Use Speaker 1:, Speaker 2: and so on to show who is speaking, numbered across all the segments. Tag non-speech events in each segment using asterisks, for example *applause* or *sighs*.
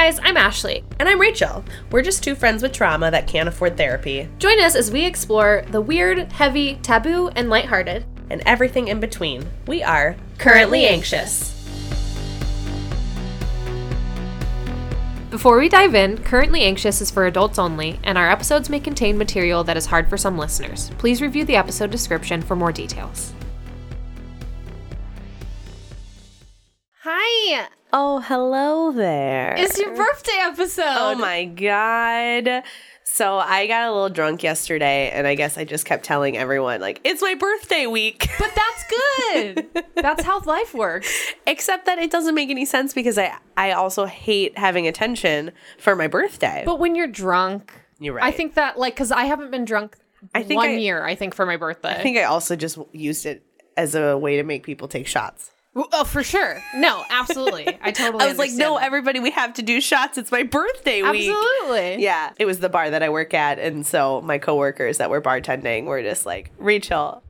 Speaker 1: guys, I'm Ashley.
Speaker 2: And I'm Rachel. We're just two friends with trauma that can't afford therapy
Speaker 1: Join us as we explore the weird, heavy, taboo, and lighthearted.
Speaker 2: and everything in between. We are
Speaker 1: Currently Anxious. Before we dive in, Currently Anxious is for adults only, and our episodes may contain material that is hard for some listeners. Please review the episode description for more details. Hi!
Speaker 2: Oh, hello there.
Speaker 1: It's your birthday episode!
Speaker 2: Oh my god. So I got a little drunk yesterday and I guess I just kept telling everyone like it's my birthday week. *laughs*
Speaker 1: But that's good! that's how life works.
Speaker 2: Except that it doesn't make any sense because I I also hate having attention for my birthday.
Speaker 1: But when you're drunk,
Speaker 2: You're right.
Speaker 1: I think that, like, because I haven't been drunk
Speaker 2: I think
Speaker 1: one
Speaker 2: I-
Speaker 1: year, I think, for my birthday.
Speaker 2: I think I also just used it as a way to make people take shots.
Speaker 1: Oh, for sure. No, absolutely. I *laughs* totally
Speaker 2: I was like, no,
Speaker 1: that.
Speaker 2: everybody, we have to do shots. It's my birthday week.
Speaker 1: Absolutely.
Speaker 2: Yeah, it was the bar that I work at, and so my coworkers that were bartending were just like, Rachel,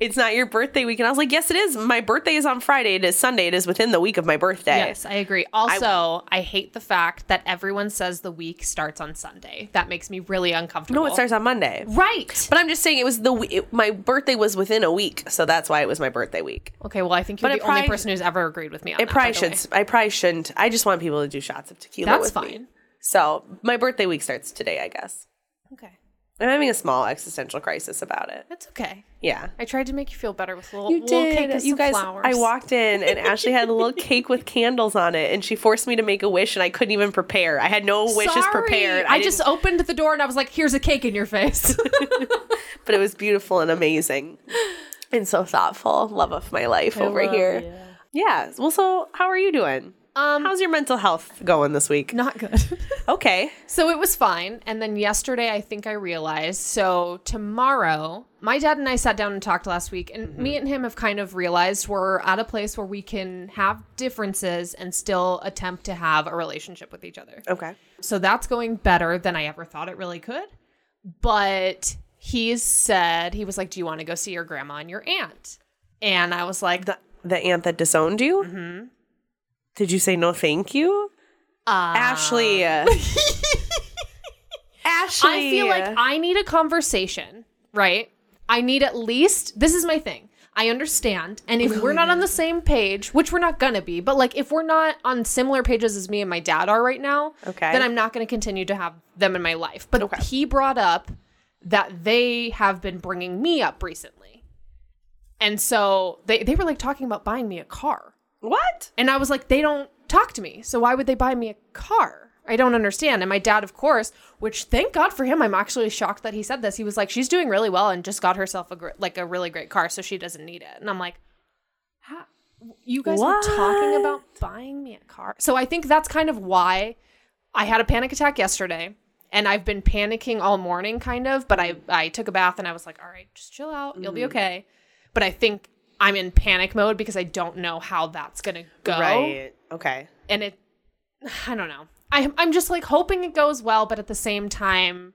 Speaker 2: it's not your birthday week, and I was like, yes, it is. My birthday is on Friday. It is Sunday. It is within the week of my birthday.
Speaker 1: Yes, I agree. Also, I, hate the fact that everyone says the week starts on Sunday. That makes me really uncomfortable.
Speaker 2: No, it starts on Monday.
Speaker 1: right.
Speaker 2: But I'm just saying it was the it, my birthday was within a week, so that's why it was my birthday week.
Speaker 1: Okay, well, I think you're
Speaker 2: But
Speaker 1: the
Speaker 2: it
Speaker 1: only person who's ever agreed with me on
Speaker 2: It
Speaker 1: that.
Speaker 2: probably should. I probably shouldn't. I just want people to do shots of tequila.
Speaker 1: That's
Speaker 2: with me.
Speaker 1: fine.
Speaker 2: So my birthday week starts today, I guess.
Speaker 1: Okay,
Speaker 2: I'm having a small existential crisis about it.
Speaker 1: that's okay.
Speaker 2: Yeah.
Speaker 1: I tried to make you feel better with a little,
Speaker 2: You
Speaker 1: little
Speaker 2: did.
Speaker 1: cake and
Speaker 2: you
Speaker 1: some
Speaker 2: guys,
Speaker 1: flowers.
Speaker 2: I walked in and Ashley had a little *laughs* cake with candles on it, and she forced me to make a wish, and I couldn't even prepare. I had no wishes
Speaker 1: Sorry.
Speaker 2: prepared.
Speaker 1: I, just opened the door and I was like, "Here's a cake in your face." *laughs* *laughs*
Speaker 2: but it was beautiful and amazing, and so thoughtful. Love of my life over here. Yeah. Well, so how are you doing?
Speaker 1: Um,
Speaker 2: How's your mental health going this week?
Speaker 1: not good. *laughs*
Speaker 2: Okay.
Speaker 1: So it was fine. And then yesterday, I think I realized. So tomorrow, my dad and I sat down and talked last week, and me and him have kind of realized we're at a place where we can have differences and still attempt to have a relationship with each other.
Speaker 2: Okay.
Speaker 1: So that's going better than I ever thought it really could. But he said, he was like, Do you want to go see your grandma and your aunt? And I was like,
Speaker 2: The the aunt that disowned you. Mm-hmm. Did you say no, thank you,
Speaker 1: uh,
Speaker 2: Ashley? *laughs* Ashley.
Speaker 1: I feel like I need a conversation, right? I need at least this is my thing. I understand. And if we're not on the same page, which we're not gonna be, but like if we're not on similar pages as me and my dad are right now,
Speaker 2: Okay.
Speaker 1: then I'm not gonna continue to have them in my life. But he brought up that they have been bringing me up recently. And so they, they were like talking about buying me a car.
Speaker 2: What?
Speaker 1: And I was like, they don't talk to me. So why would they buy me a car? I don't understand. And my dad, of course, which thank God for him, I'm actually shocked that he said this. He was like, she's doing really well and just got herself a gr- like a really great car, so she doesn't need it. And I'm like, How? you guys were talking about buying me a car. So I think that's kind of why I had a panic attack yesterday. And I've been panicking all morning, kind of. But I, I took a bath and I was like, all right, just chill out. You'll be mm-hmm. okay. But I think I'm in panic mode because I don't know how that's going to go
Speaker 2: Right. Okay.
Speaker 1: and it *sighs* i don't know I, i'm just like hoping it goes well but at the same time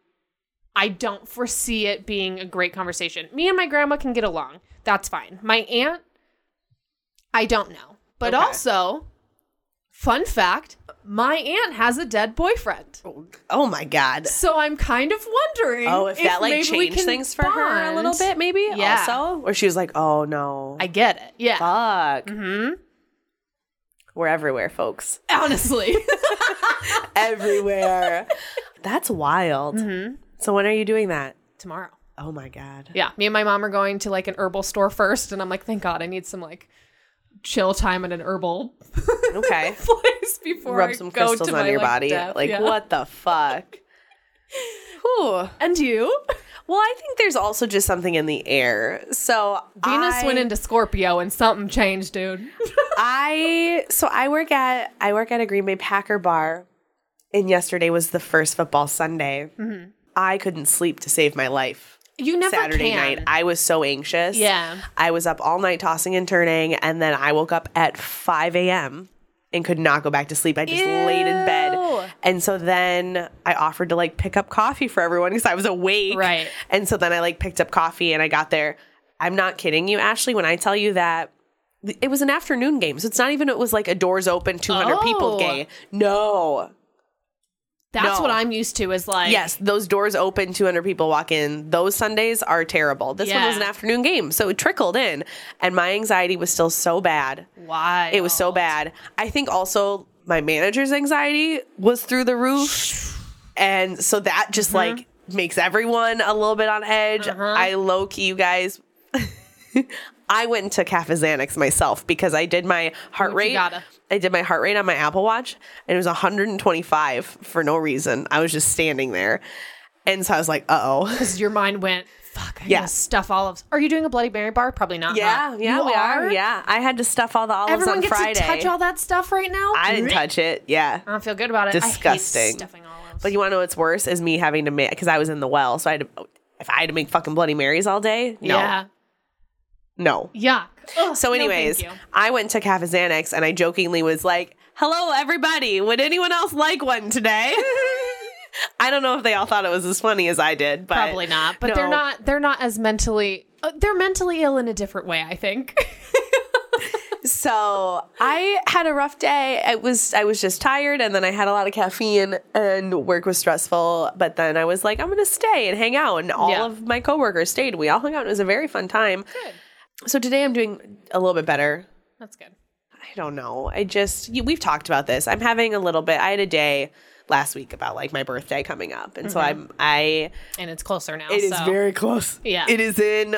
Speaker 1: i don't foresee it being a great conversation me and my grandma can get along that's fine my aunt i don't know but
Speaker 2: Okay.
Speaker 1: also fun fact my aunt has a dead boyfriend
Speaker 2: Oh my god.
Speaker 1: so i'm kind of wondering
Speaker 2: Oh, if, that like changed things for her a little bit, maybe.
Speaker 1: Yeah.
Speaker 2: Also, or she was like, "Oh no,
Speaker 1: i get it yeah
Speaker 2: fuck."
Speaker 1: Mm-hmm.
Speaker 2: We're everywhere, folks.
Speaker 1: honestly *laughs*
Speaker 2: everywhere. That's wild.
Speaker 1: Mm-hmm.
Speaker 2: So when are you doing that?
Speaker 1: tomorrow
Speaker 2: Oh my god.
Speaker 1: Yeah, me and my mom are going to like an herbal store first, and I'm like, thank God, I need some like chill time at an herbal
Speaker 2: Okay. *laughs*
Speaker 1: place before
Speaker 2: Rub some
Speaker 1: go
Speaker 2: crystals
Speaker 1: to
Speaker 2: on
Speaker 1: my,
Speaker 2: your
Speaker 1: like,
Speaker 2: body.
Speaker 1: death.
Speaker 2: Like
Speaker 1: Yeah.
Speaker 2: what the fuck? *laughs* Whew.
Speaker 1: And you?
Speaker 2: Well, I think there's also just something in the air. So
Speaker 1: Venus
Speaker 2: I-
Speaker 1: went into Scorpio, and something changed, dude. *laughs*
Speaker 2: I so I work at I work at a Green Bay Packer bar, and yesterday was the first football Sunday. Mm-hmm. I couldn't sleep to save my life.
Speaker 1: You never
Speaker 2: Saturday
Speaker 1: can.
Speaker 2: night, I was so anxious.
Speaker 1: Yeah.
Speaker 2: I was up all night tossing and turning, and then I woke up at five a.m. and could not go back to sleep. I just laid in bed, and so then I offered to like pick up coffee for everyone because I was awake.
Speaker 1: Right.
Speaker 2: And so then I like picked up coffee, and I got there. I'm not kidding you, Ashley, when I tell you that it was an afternoon game. So it's not even it was like a doors open, 200 people
Speaker 1: Oh.
Speaker 2: game. No.
Speaker 1: That's
Speaker 2: No.
Speaker 1: what I'm used to. Is like
Speaker 2: Yes, those doors open, 200 people walk in. Those Sundays are terrible. This one was an afternoon game, so it trickled in, and my anxiety was still so bad.
Speaker 1: Why
Speaker 2: It was so bad. I think also my manager's anxiety was through the roof. *sighs* And so that just
Speaker 1: Mm-hmm.
Speaker 2: like makes everyone a little bit on edge.
Speaker 1: Uh-huh.
Speaker 2: I low key, you guys. *laughs* I went and took half a Xanax myself because I did my heart rate. I did my heart rate on my Apple Watch and it was 125 for no reason. I was just standing there. And so I was like, uh oh. *laughs*
Speaker 1: Because your mind went, fuck, I
Speaker 2: Yeah.
Speaker 1: stuff olives. Are you doing a Bloody Mary bar? Probably not.
Speaker 2: Yeah,
Speaker 1: huh?
Speaker 2: yeah,
Speaker 1: You
Speaker 2: we are. Yeah. I had to stuff all the olives
Speaker 1: Everyone
Speaker 2: on
Speaker 1: gets
Speaker 2: Friday.
Speaker 1: to touch all that stuff right now.
Speaker 2: I didn't touch it. Yeah.
Speaker 1: I don't feel good about it. I
Speaker 2: Disgusting.
Speaker 1: stuffing olives.
Speaker 2: But you want to know what's worse is me having to make because I was in the well, so I had to. If I had to make fucking Bloody Marys all day, no,
Speaker 1: Yeah.
Speaker 2: No.
Speaker 1: Yuck. Ugh,
Speaker 2: So, anyways,
Speaker 1: you.
Speaker 2: I went to half Xanax, and I jokingly was like, "Hello, everybody. Would anyone else like one today?" *laughs* I don't know if they all thought it was as funny as I did, but
Speaker 1: probably not. But they're not. They're not as mentally. Uh, they're mentally ill in a different way. I think. *laughs*
Speaker 2: So I had a rough day. I was I was just tired, and then I had a lot of caffeine, and work was stressful. But then I was like, I'm gonna stay and hang out, and all
Speaker 1: Yeah.
Speaker 2: of my coworkers stayed. We all hung out. And it was a very fun time.
Speaker 1: Good.
Speaker 2: So today I'm doing a little bit better.
Speaker 1: That's good.
Speaker 2: I don't know. I just you, we've talked about this. I'm having a little bit. I had a day last week about like my birthday coming up, and so mm-hmm. I'm I.
Speaker 1: And it's closer now.
Speaker 2: It is
Speaker 1: so
Speaker 2: very close.
Speaker 1: Yeah.
Speaker 2: it is in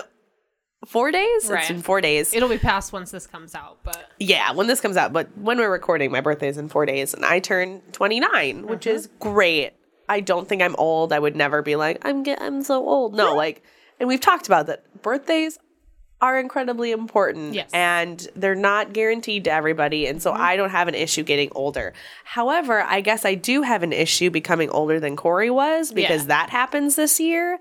Speaker 2: four days.
Speaker 1: Right.
Speaker 2: It's in four days.
Speaker 1: It'll be past once this comes out, but
Speaker 2: Yeah, when this comes out, but when we're recording, my birthday is in four days, and I turn 29, which mm-hmm. is great. I don't think I'm old. I would never be like I'm get, I'm so old. No, like, and we've talked about that. Birthdays are incredibly important,
Speaker 1: Yes.
Speaker 2: and they're not guaranteed to everybody, and so mm-hmm. I don't have an issue getting older. However, I guess I do have an issue becoming older than Corey was because
Speaker 1: Yeah.
Speaker 2: that happens this year.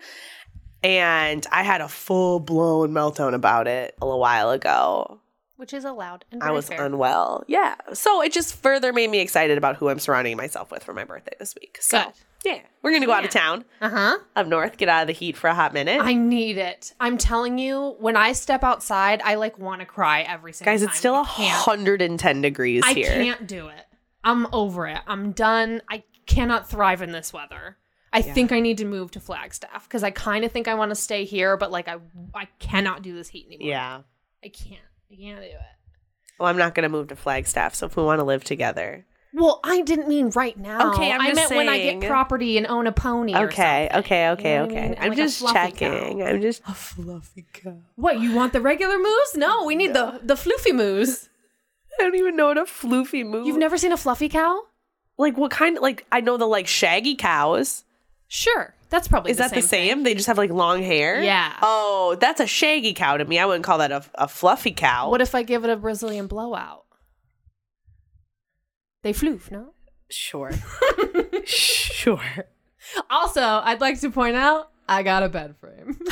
Speaker 2: And I had a full blown meltdown about it a little while ago.
Speaker 1: which is allowed and
Speaker 2: I was
Speaker 1: fair.
Speaker 2: unwell. Yeah. So it just further made me excited about who I'm surrounding myself with for my birthday this week. So
Speaker 1: Good.
Speaker 2: Yeah, we're gonna go out of town
Speaker 1: Uh huh.
Speaker 2: up north, get out of the heat for a hot minute.
Speaker 1: I need it. I'm telling you, when I step outside, I like want to cry every single
Speaker 2: Guys,
Speaker 1: time.
Speaker 2: Guys, it's still
Speaker 1: I
Speaker 2: a
Speaker 1: can't.
Speaker 2: hundred and ten degrees
Speaker 1: I
Speaker 2: here.
Speaker 1: I can't do it. I'm over it. I'm done. I cannot thrive in this weather. I think I need to move to Flagstaff because I kind of think I want to stay here, but like I I cannot do this heat anymore.
Speaker 2: Yeah.
Speaker 1: I can't. I can't do it.
Speaker 2: Well, I'm not gonna move to Flagstaff, so if we want to live together.
Speaker 1: Well, I didn't mean right now.
Speaker 2: Okay, I'm
Speaker 1: I
Speaker 2: just
Speaker 1: meant when I get property and own a pony.
Speaker 2: Okay,
Speaker 1: something.
Speaker 2: okay, okay,
Speaker 1: You know what I
Speaker 2: okay.
Speaker 1: mean?
Speaker 2: I'm
Speaker 1: Like
Speaker 2: just checking.
Speaker 1: cow.
Speaker 2: I'm just a fluffy cow.
Speaker 1: What you want the regular moose? No, we need the the floofy moose.
Speaker 2: I don't even know what a floofy moose.
Speaker 1: You've never seen a fluffy cow?
Speaker 2: like what kind? Of, like I know the like shaggy cows.
Speaker 1: Sure, that's probably
Speaker 2: Is that the
Speaker 1: thing.
Speaker 2: same? They just have like long hair.
Speaker 1: Yeah.
Speaker 2: Oh, that's a shaggy cow to me. I wouldn't call that a, a fluffy cow.
Speaker 1: What if I give it a Brazilian blowout? They floof, no?
Speaker 2: Sure. *laughs* sure.
Speaker 1: Also, I'd like to point out I got a bed frame. *gasps*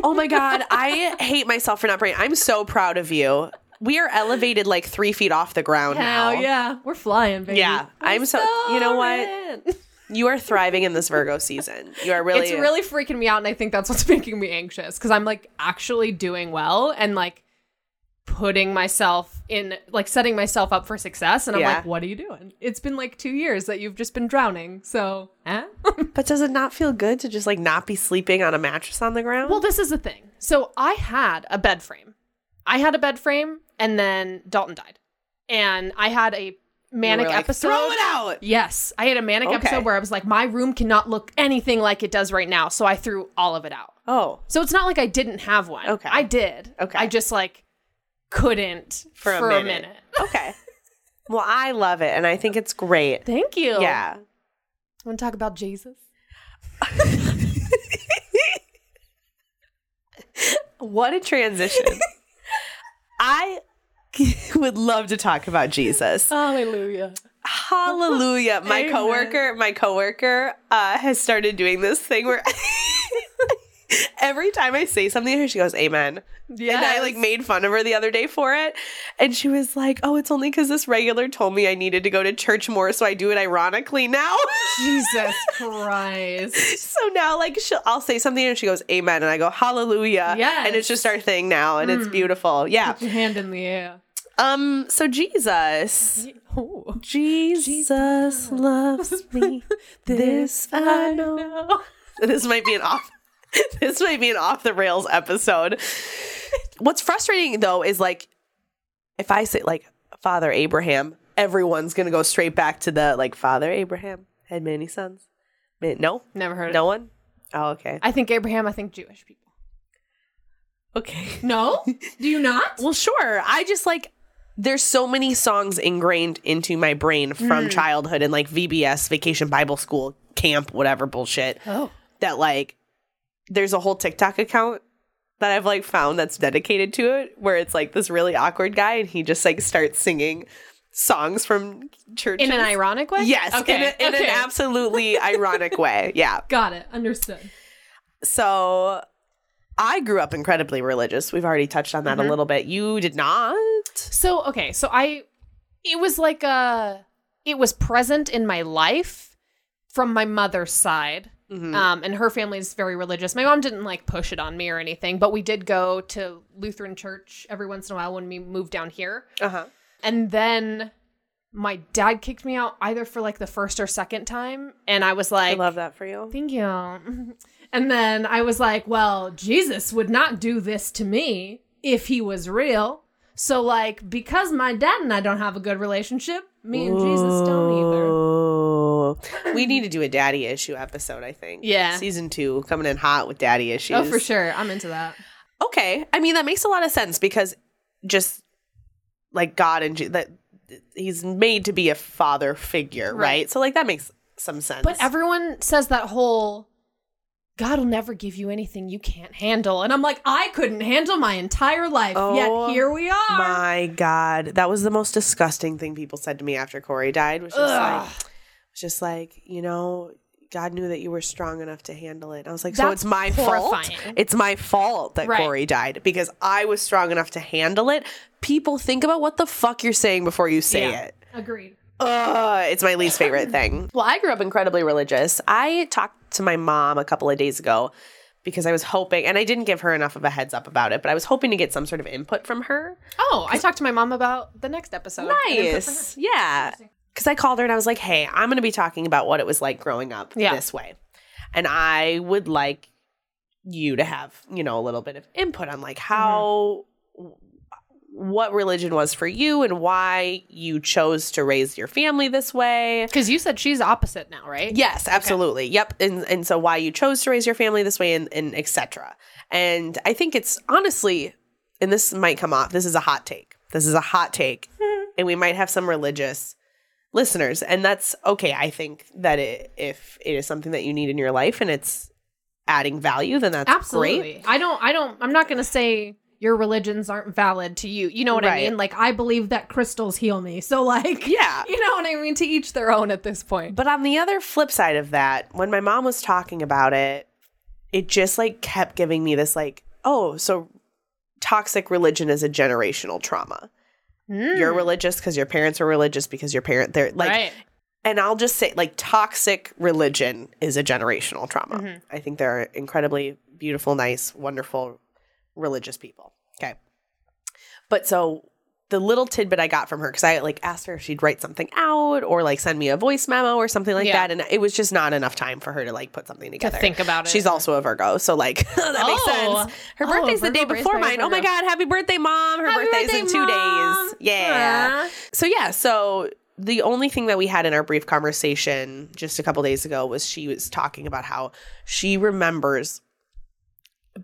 Speaker 2: Oh my god, I hate myself for not bringing. I'm so proud of you. We are elevated like three feet off the ground now.
Speaker 1: Yeah, we're flying, baby.
Speaker 2: Yeah, I'm so- you know what?
Speaker 1: what?
Speaker 2: You are thriving in this Virgo season. You are really.
Speaker 1: It's really freaking me out, and I think that's what's *laughs* making me anxious because I'm like actually doing well and like putting myself in, like setting myself up for success. And I'm
Speaker 2: Yeah.
Speaker 1: like, what are you doing? It's been like two years that you've just been drowning. So, eh? *laughs*
Speaker 2: But does it not feel good to just like not be sleeping on a mattress on the ground?
Speaker 1: Well, this is the thing. So I had a bed frame. I had a bed frame, and then Dalton died, and I had a manic
Speaker 2: like,
Speaker 1: episode.
Speaker 2: Throw it out.
Speaker 1: Yes, I had a manic
Speaker 2: Okay.
Speaker 1: episode where I was like, my room cannot look anything like it does right now, so I threw all of it out.
Speaker 2: Oh,
Speaker 1: So it's not like I didn't have one.
Speaker 2: Okay.
Speaker 1: I did.
Speaker 2: Okay.
Speaker 1: I just like couldn't
Speaker 2: for,
Speaker 1: for,
Speaker 2: a, minute. *laughs* okay. Well, I love it, and I think it's great.
Speaker 1: Thank you.
Speaker 2: Yeah.
Speaker 1: Want to talk about Jesus? *laughs*
Speaker 2: What a transition. I *laughs* would love to talk about Jesus.
Speaker 1: Hallelujah.
Speaker 2: Hallelujah. My
Speaker 1: Amen.
Speaker 2: coworker, my coworker uh, has started doing this thing where *laughs* every time I say something to her, she goes, Amen.
Speaker 1: Yeah.
Speaker 2: And I like made fun of her the other day for it. And she was like, Oh, it's only because this regular told me I needed to go to church more, so I do it ironically now. *laughs*
Speaker 1: Jesus Christ.
Speaker 2: so now like she'll, I'll say something and she goes, Amen. And I go, Hallelujah.
Speaker 1: Yes.
Speaker 2: And it's just our thing now and it's beautiful. Yeah.
Speaker 1: Your hand in the air.
Speaker 2: Um, so Jesus. *laughs*
Speaker 1: Ooh.
Speaker 2: Jesus loves me. This I know. This might be an off *laughs* this might be an off the rails episode. What's frustrating though is like if I say like Father Abraham, everyone's gonna go straight back to the like Father Abraham had many sons. No,
Speaker 1: Never heard
Speaker 2: no
Speaker 1: of
Speaker 2: one. Oh, okay.
Speaker 1: I think Abraham, I think Jewish people.
Speaker 2: Okay.
Speaker 1: No? *laughs* Do you not?
Speaker 2: Well, sure. I just like there's so many songs ingrained into my brain from hmm. childhood and like VBS, Vacation Bible School, camp, whatever bullshit.
Speaker 1: Oh.
Speaker 2: That like there's a whole TikTok account that I've like found that's dedicated to it where it's like this really awkward guy and he just like starts singing songs from churches.
Speaker 1: In an ironic way?
Speaker 2: Yes,
Speaker 1: Okay.
Speaker 2: in, a, in
Speaker 1: okay.
Speaker 2: an absolutely *laughs* ironic way. Yeah.
Speaker 1: Got it. Understood.
Speaker 2: So I grew up incredibly religious. We've already touched on that
Speaker 1: Mm-hmm.
Speaker 2: a little bit. You did not.
Speaker 1: So, okay. So I, it was like a, it was present in my life from my mother's side.
Speaker 2: Mm-hmm.
Speaker 1: Um, and her family is very religious. My mom didn't like push it on me or anything, but we did go to Lutheran church every once in a while when we moved down here.
Speaker 2: Uh huh.
Speaker 1: And then my dad kicked me out either for like the first or second time. And I was like, I
Speaker 2: love that for you.
Speaker 1: Thank you. *laughs* And then I was like, well, Jesus would not do this to me if he was real. So, like, because my dad and I don't have a good relationship, me and Jesus don't either.
Speaker 2: We need to do a daddy issue episode. I think.
Speaker 1: Yeah.
Speaker 2: Season two coming in hot with daddy issues.
Speaker 1: Oh, for sure. I'm into that.
Speaker 2: Okay, I mean that makes a lot of sense because just like God and Je- that he's made to be a father figure, right?
Speaker 1: Right.
Speaker 2: So like that makes some sense.
Speaker 1: But everyone says that whole God will never give you anything you can't handle. And I'm like, I couldn't handle my entire life.
Speaker 2: Oh,
Speaker 1: yet here we are.
Speaker 2: My God, that was the most disgusting thing people said to me after Corey died. Which was just
Speaker 1: Ugh.
Speaker 2: like, just like, you know, God knew that you were strong enough to handle it. I was like, so it's my fault. It's my fault that
Speaker 1: Right.
Speaker 2: Corey died because I was strong enough to handle it. People think about what the fuck you're saying before you say
Speaker 1: Yeah.
Speaker 2: it.
Speaker 1: Agreed.
Speaker 2: Ugh, it's my least favorite thing. *laughs* Well, I grew up incredibly religious. I talked to my mom a couple of days ago because I was hoping, and I didn't give her enough of a heads up about it, but I was hoping to get some sort of input from her.
Speaker 1: Oh, I talked to my mom about the next episode. And input from her.
Speaker 2: Nice. Yeah. Because I called her and I was like, hey, I'm going to be talking about what it was like growing up
Speaker 1: Yeah.
Speaker 2: this way. And I would like you to have, you know, a little bit of input on like how, mm-hmm. what religion was for you and why you chose to raise your family this way.
Speaker 1: Because you said she's opposite now, right?
Speaker 2: Yes, absolutely. Yep. And and so why you chose to raise your family this way and, and etc. And I think it's honestly, and this might come off, this is a hot take. This is a hot take. *laughs* and we might have some religious listeners. And that's okay. I think that it, if it is something that you need in your life and it's adding value, then that's
Speaker 1: Absolutely.
Speaker 2: great.
Speaker 1: I don't I don't I'm not going to say your religions aren't valid to you. You know what I mean? Like I believe that crystals heal me. So like
Speaker 2: Yeah. *laughs*
Speaker 1: You know what I mean? To each their own at this point.
Speaker 2: But on the other flip side of that, when my mom was talking about it, it just like kept giving me this like, oh, so toxic religion is a generational trauma. You're mm. religious because your parents were religious because your parent they're like
Speaker 1: right.
Speaker 2: and I'll just say like toxic religion is a generational trauma. Mm-hmm. I think there are incredibly beautiful, nice, wonderful religious people. Okay. But so the little tidbit I got from her, because I like asked her if she'd write something out or like send me a voice memo or something like
Speaker 1: Yeah.
Speaker 2: that. And it was just not enough time for her to like put something together.
Speaker 1: To think about it.
Speaker 2: She's also a Virgo. So like *laughs* that makes
Speaker 1: Oh.
Speaker 2: sense. Her
Speaker 1: Oh,
Speaker 2: birthday's the day before mine. Oh my God. Happy birthday, mom. Her
Speaker 1: Happy
Speaker 2: birthday's in two
Speaker 1: Mom.
Speaker 2: days. Yeah. So yeah, so the only thing that we had in our brief conversation just a couple days ago was she was talking about how she remembers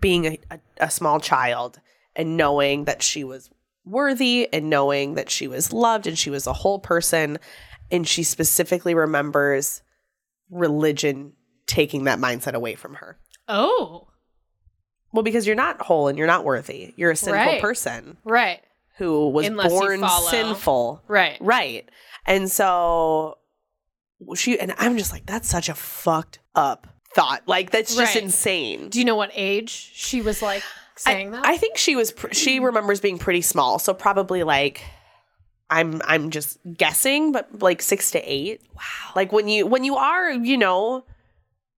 Speaker 2: being a, a, a small child and knowing that she was worthy and knowing that she was loved and she was a whole person and she specifically remembers religion taking that mindset away from her.
Speaker 1: Oh.
Speaker 2: Well, because you're not whole and you're not worthy. You're a sinful
Speaker 1: Right.
Speaker 2: person
Speaker 1: Right.
Speaker 2: who was
Speaker 1: Unless
Speaker 2: born sinful.
Speaker 1: Right.
Speaker 2: Right. And so she and I'm just like, that's such a fucked up thought. Like that's just
Speaker 1: Right.
Speaker 2: insane.
Speaker 1: Do you know what age she was like saying that?
Speaker 2: I think she was pr- she *clears throat* remembers being pretty small, so probably like I'm I'm just guessing, but like 6 to 8. Wow. Like when you when you are, you know,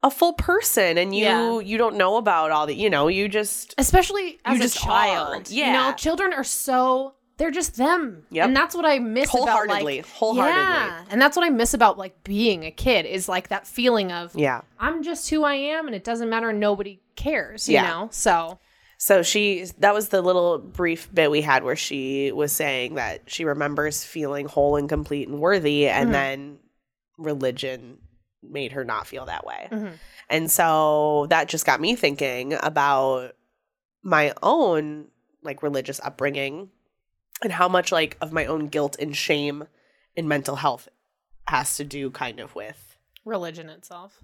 Speaker 2: a full person and you
Speaker 1: Yeah.
Speaker 2: you don't know about all the, you know, you just
Speaker 1: Especially as
Speaker 2: You
Speaker 1: a
Speaker 2: just
Speaker 1: child.
Speaker 2: are.
Speaker 1: You
Speaker 2: Yeah.
Speaker 1: know, children are so they're just them.
Speaker 2: Yep.
Speaker 1: And that's what I miss
Speaker 2: Wholeheartedly.
Speaker 1: about like
Speaker 2: Wholeheartedly.
Speaker 1: Yeah. And that's what I miss about like being a kid is like that feeling of
Speaker 2: Yeah.
Speaker 1: I'm just who I am and it doesn't matter nobody cares, you
Speaker 2: Yeah.
Speaker 1: know? So
Speaker 2: So she that was the little brief bit we had where she was saying that she remembers feeling whole and complete and worthy and mm-hmm. then religion made her not feel that way. Mm-hmm. And so that just got me thinking about my own like religious upbringing and how much like of my own guilt and shame and mental health has to do kind of with
Speaker 1: religion itself.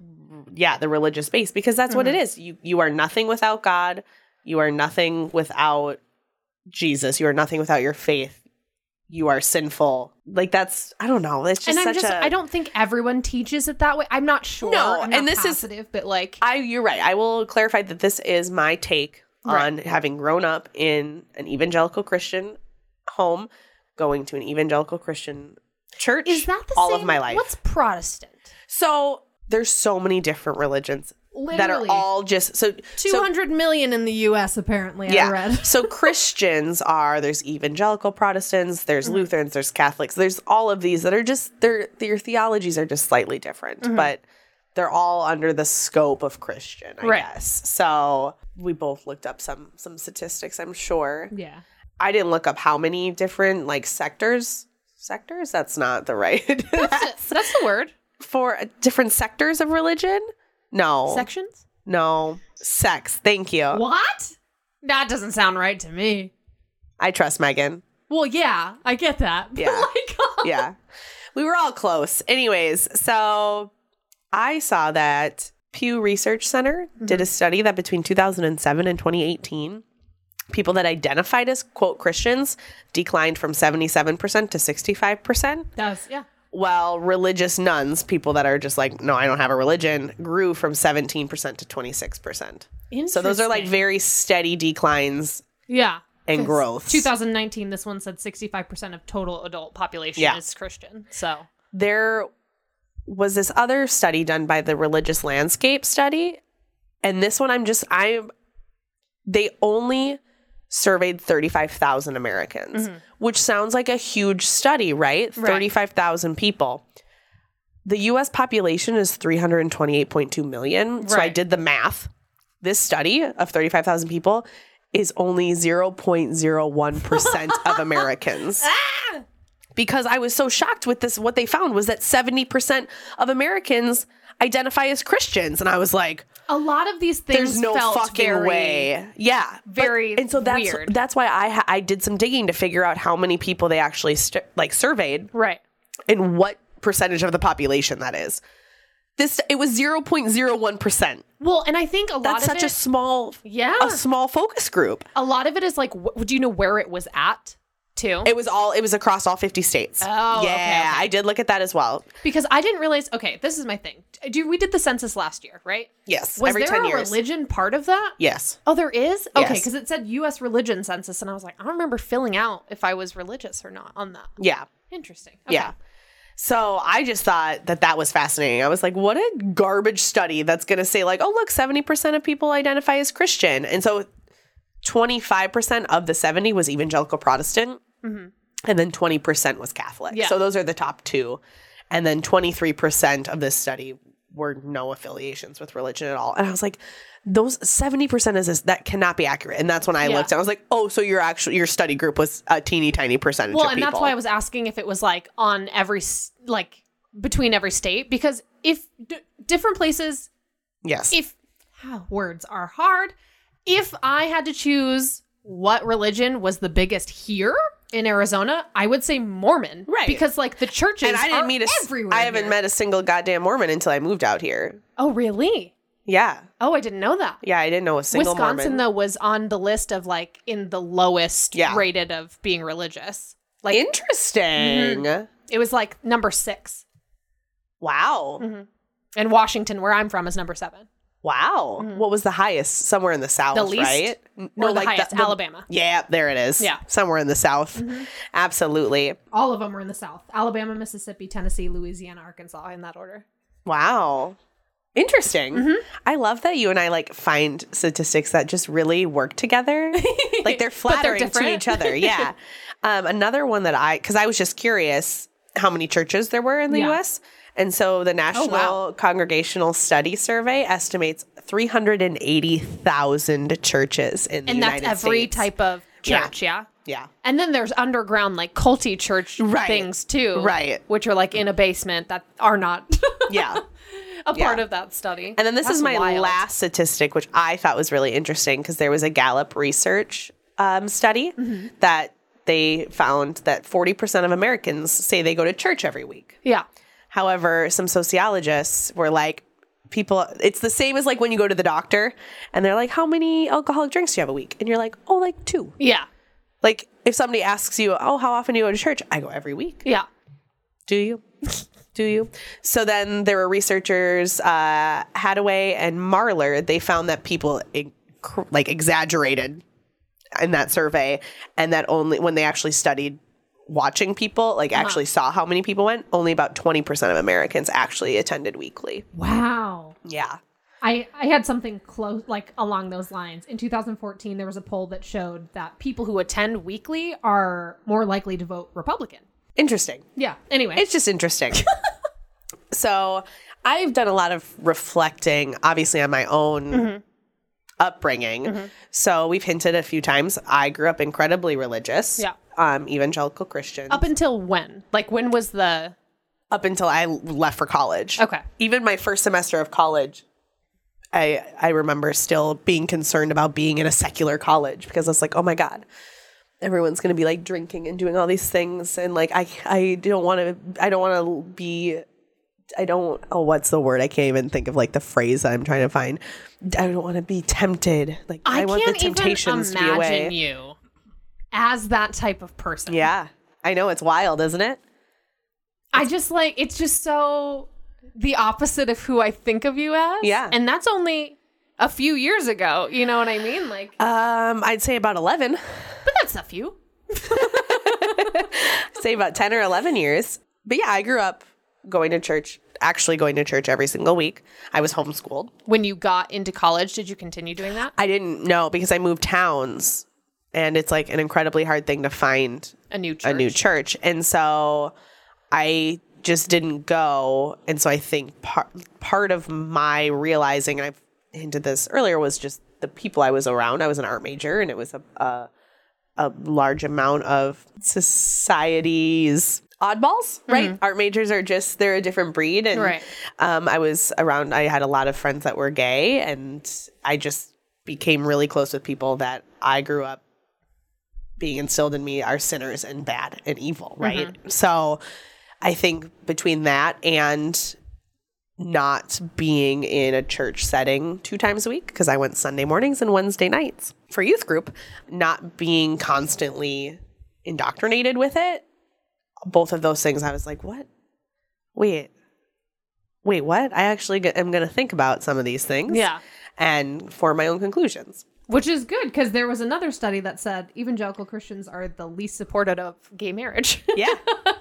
Speaker 2: yeah the religious base because that's what it mm-hmm. is. You you are nothing without god you are nothing without jesus you are nothing without your faith you are sinful like that's i don't know it's just
Speaker 1: and I'm just
Speaker 2: a
Speaker 1: I don't think everyone teaches it that way. I'm not sure.
Speaker 2: No,
Speaker 1: I'm
Speaker 2: and this is-
Speaker 1: positive, but like
Speaker 2: I you're right. I will clarify that this is my take on having grown up in an evangelical Christian home, going to an evangelical Christian church
Speaker 1: is that the
Speaker 2: all
Speaker 1: same?
Speaker 2: of my life.
Speaker 1: What's Protestant?
Speaker 2: so there's so many different religions that are
Speaker 1: Literally.
Speaker 2: all just so
Speaker 1: Two
Speaker 2: so
Speaker 1: hundred million in the US apparently, I
Speaker 2: yeah.
Speaker 1: read. *laughs*
Speaker 2: so Christians are there's evangelical Protestants, there's
Speaker 1: Mm-hmm.
Speaker 2: Lutherans, there's Catholics, there's all of these that are just their their theologies are just slightly different,
Speaker 1: Mm-hmm.
Speaker 2: but they're all under the scope of Christian, I
Speaker 1: Right.
Speaker 2: guess. So we both looked up some some statistics, I'm sure.
Speaker 1: Yeah.
Speaker 2: I didn't look up how many different like sectors sectors that's not the right *laughs*
Speaker 1: That's, that's the word.
Speaker 2: for different sectors of religion no
Speaker 1: Sections?
Speaker 2: no sex thank you
Speaker 1: What? That doesn't sound right to me.
Speaker 2: i trust megan
Speaker 1: Well, yeah, I get that.
Speaker 2: Yeah.
Speaker 1: like, *laughs*
Speaker 2: yeah. We were all close. Anyways, so I saw that Pew Research Center did mm-hmm. a study that between 2007 and 2018, people that identified as quote Christians declined from 77% to 65%,
Speaker 1: That's yeah.
Speaker 2: While religious nones, people that are just like, no, I don't have a religion, grew from 17% to 26%. So those are like very steady declines
Speaker 1: yeah.
Speaker 2: And growth.
Speaker 1: 2019, this one said 65% of total adult population
Speaker 2: Yeah.
Speaker 1: is Christian. So
Speaker 2: there was this other study done by the religious landscape study and this one i'm just i'm they only surveyed 35,000 Americans mm-hmm. which sounds like a huge study right, 35,000 people. The US population is 328.2 million. So i did the math. This study of 35,000 people is only 0.01% of *laughs* Americans. Ah! Because I was so shocked with this. What they found was that 70% of Americans identify as Christians. And I was like,
Speaker 1: a lot of these things
Speaker 2: there's no
Speaker 1: felt
Speaker 2: fucking
Speaker 1: very-
Speaker 2: way. Yeah. but-
Speaker 1: very
Speaker 2: and so that's,
Speaker 1: weird.
Speaker 2: that's why I, ha- I did some digging to figure out how many people they actually st- like surveyed
Speaker 1: Right.
Speaker 2: and what percentage of the population that is. This, it was 0.01%.
Speaker 1: Well, and I think a lot
Speaker 2: That's
Speaker 1: of
Speaker 2: such
Speaker 1: it,
Speaker 2: a small,
Speaker 1: yeah,
Speaker 2: a small focus group.
Speaker 1: a lot of it is like, do you know where it was at too?
Speaker 2: It was all, it was across all 50 states.
Speaker 1: Oh, okay,
Speaker 2: yeah.
Speaker 1: okay.
Speaker 2: I did look at that as well.
Speaker 1: because I didn't realize. Okay, this is my thing. Do we did the census last year, right?
Speaker 2: Yes.
Speaker 1: Was
Speaker 2: every
Speaker 1: there
Speaker 2: 10
Speaker 1: a
Speaker 2: years.
Speaker 1: religion part of that?
Speaker 2: Yes.
Speaker 1: Oh, there is. Okay,
Speaker 2: Yes.
Speaker 1: because it said U.S. religion census, and I was like, I don't remember filling out if I was religious or not on that.
Speaker 2: Yeah.
Speaker 1: Interesting. Okay.
Speaker 2: Yeah. So I just thought that that was fascinating. I was like, what a garbage study that's going to say, like, oh, look, 70% of people identify as Christian. And so 25% of the 70 was evangelical Protestant, and then 20% was Catholic.
Speaker 1: Yeah.
Speaker 2: So those are the top two. And then 23% of this study were no affiliations with religion at all. And I was like, those 70% is this, that cannot be accurate. And that's when I
Speaker 1: Yeah.
Speaker 2: looked and I was like, oh, so your actual, your study group was a teeny tiny percentage
Speaker 1: Well, and
Speaker 2: people.
Speaker 1: that's why I was asking if it was like on every like between every state because if d- different places,
Speaker 2: yes.
Speaker 1: if ah, words are hard, if I had to choose what religion was the biggest here in Arizona, I would say Mormon,
Speaker 2: Right.
Speaker 1: Because like the churches
Speaker 2: and I didn't meet a
Speaker 1: everywhere.
Speaker 2: I haven't
Speaker 1: here.
Speaker 2: met a single goddamn Mormon until I moved out here.
Speaker 1: Oh, really?
Speaker 2: Yeah,
Speaker 1: Oh, I didn't know that.
Speaker 2: yeah, I didn't know a single
Speaker 1: Wisconsin
Speaker 2: Mormon.
Speaker 1: though was on the list of like in the lowest
Speaker 2: Yeah.
Speaker 1: rated of being religious. Like
Speaker 2: Interesting.
Speaker 1: it was like number six,
Speaker 2: Wow,
Speaker 1: Mm-hmm. and Washington, where I'm from, is number seven.
Speaker 2: Wow. What was the highest? Somewhere in the south,
Speaker 1: Mm-hmm. The least?
Speaker 2: right? N-
Speaker 1: Or the highest, Alabama.
Speaker 2: Yeah, there it is.
Speaker 1: Yeah. Mm-hmm.
Speaker 2: somewhere in the south. Absolutely.
Speaker 1: All of them were in the South: Alabama, Mississippi, Tennessee, Louisiana, Arkansas, in that order.
Speaker 2: Wow. Interesting.
Speaker 1: Mm-hmm.
Speaker 2: I love that you and I like find statistics that just really work together. *laughs* like they're
Speaker 1: they're
Speaker 2: flattering to each other. Yeah. *laughs* um, another one that I, because I was just curious how many churches there were in the
Speaker 1: Yeah.
Speaker 2: U.S. And so the National
Speaker 1: wow.
Speaker 2: Congregational Study Survey estimates 380,000 churches in the United States.
Speaker 1: and that's every type of
Speaker 2: Yeah.
Speaker 1: church, yeah.
Speaker 2: Yeah.
Speaker 1: And then there's underground like culty church
Speaker 2: Right.
Speaker 1: things too,
Speaker 2: Right.
Speaker 1: Which are like in a basement that are not *laughs*
Speaker 2: Yeah.
Speaker 1: a part
Speaker 2: Yeah.
Speaker 1: of that study.
Speaker 2: And then this
Speaker 1: That's
Speaker 2: is my
Speaker 1: wild.
Speaker 2: last statistic, which I thought was really interesting because there was a Gallup research um, study
Speaker 1: Mm-hmm.
Speaker 2: that they found that 40% of Americans say they go to church every week.
Speaker 1: Yeah,
Speaker 2: However, some sociologists were like, people, it's the same as like when you go to the doctor and they're like, how many alcoholic drinks do you have a week? And you're like, oh, like two.
Speaker 1: yeah,
Speaker 2: Like if somebody asks you, oh, how often do you go to church? I go every week.
Speaker 1: yeah.
Speaker 2: Do you? *laughs* Do you? So then there were researchers, uh, Hadaway and Marler. They found that people inc- like exaggerated in that survey, and that only when they actually studied watching people, like uh-huh. actually saw how many people went, only about twenty percent of Americans actually attended weekly.
Speaker 3: Wow.
Speaker 2: Yeah.
Speaker 3: I, I had something close like along those lines. In 2014, there was a poll that showed that
Speaker 1: People who attend weekly are
Speaker 3: more likely to vote Republican.
Speaker 2: Interesting.
Speaker 3: Yeah. Anyway,
Speaker 2: It's just interesting. *laughs* so I've done a lot of reflecting, obviously, on my own mm-hmm. Upbringing. So we've hinted a few times. I grew up incredibly religious.
Speaker 1: Yeah.
Speaker 2: Um, evangelical Christian.
Speaker 1: up until when? Like when was the
Speaker 2: up until I left for college.
Speaker 1: Okay.
Speaker 2: Even my first semester of college, I I remember still being concerned about being in a secular college because I was like, oh my god, everyone's gonna be like drinking and doing all these things, and like I I don't want to I don't want to be. I don't. Oh, what's the word? I can't even think of like the phrase that I'm trying to find. I don't want to be tempted. Like I,
Speaker 1: I,
Speaker 2: want the temptations to be
Speaker 1: imagine
Speaker 2: away.
Speaker 1: you as that type of person.
Speaker 2: Yeah, I know it's wild, isn't it?
Speaker 1: I just like it's just so the opposite of who I think of you as.
Speaker 2: Yeah.
Speaker 1: And that's only a few years ago. You know what I mean? Like
Speaker 2: Um, I'd say about eleven.
Speaker 1: but that's a few. *laughs*
Speaker 2: say about 10 or 11 years. But yeah, I grew up going to church, actually going to church every single week. I was homeschooled.
Speaker 1: When you got into college, did you continue doing that?
Speaker 2: I didn't know because I moved towns and it's like an incredibly hard thing to find
Speaker 1: A new church.
Speaker 2: a new church. And so I just didn't go. And so I think part part of my realizing, I've hinted this earlier, was just the people I was around. I was an art major, and it was a a, a large amount of society's oddballs, right? Art majors are just they're a different breed, and
Speaker 1: Right.
Speaker 2: um, I was around. I had a lot of friends that were gay, and I just became really close with people that I grew up being instilled in me are sinners and bad and evil, right? So I think between that and not being in a church setting two times a week, because I went Sunday mornings and Wednesday nights for youth group, not being constantly indoctrinated with it, both of those things, I was like, what? Wait, wait, what? I actually am going to think about some of these things.
Speaker 1: Yeah.
Speaker 2: And form my own conclusions.
Speaker 3: Which is good because there was another study that said evangelical Christians are the least
Speaker 1: Supported of gay marriage. *laughs*
Speaker 2: Yeah.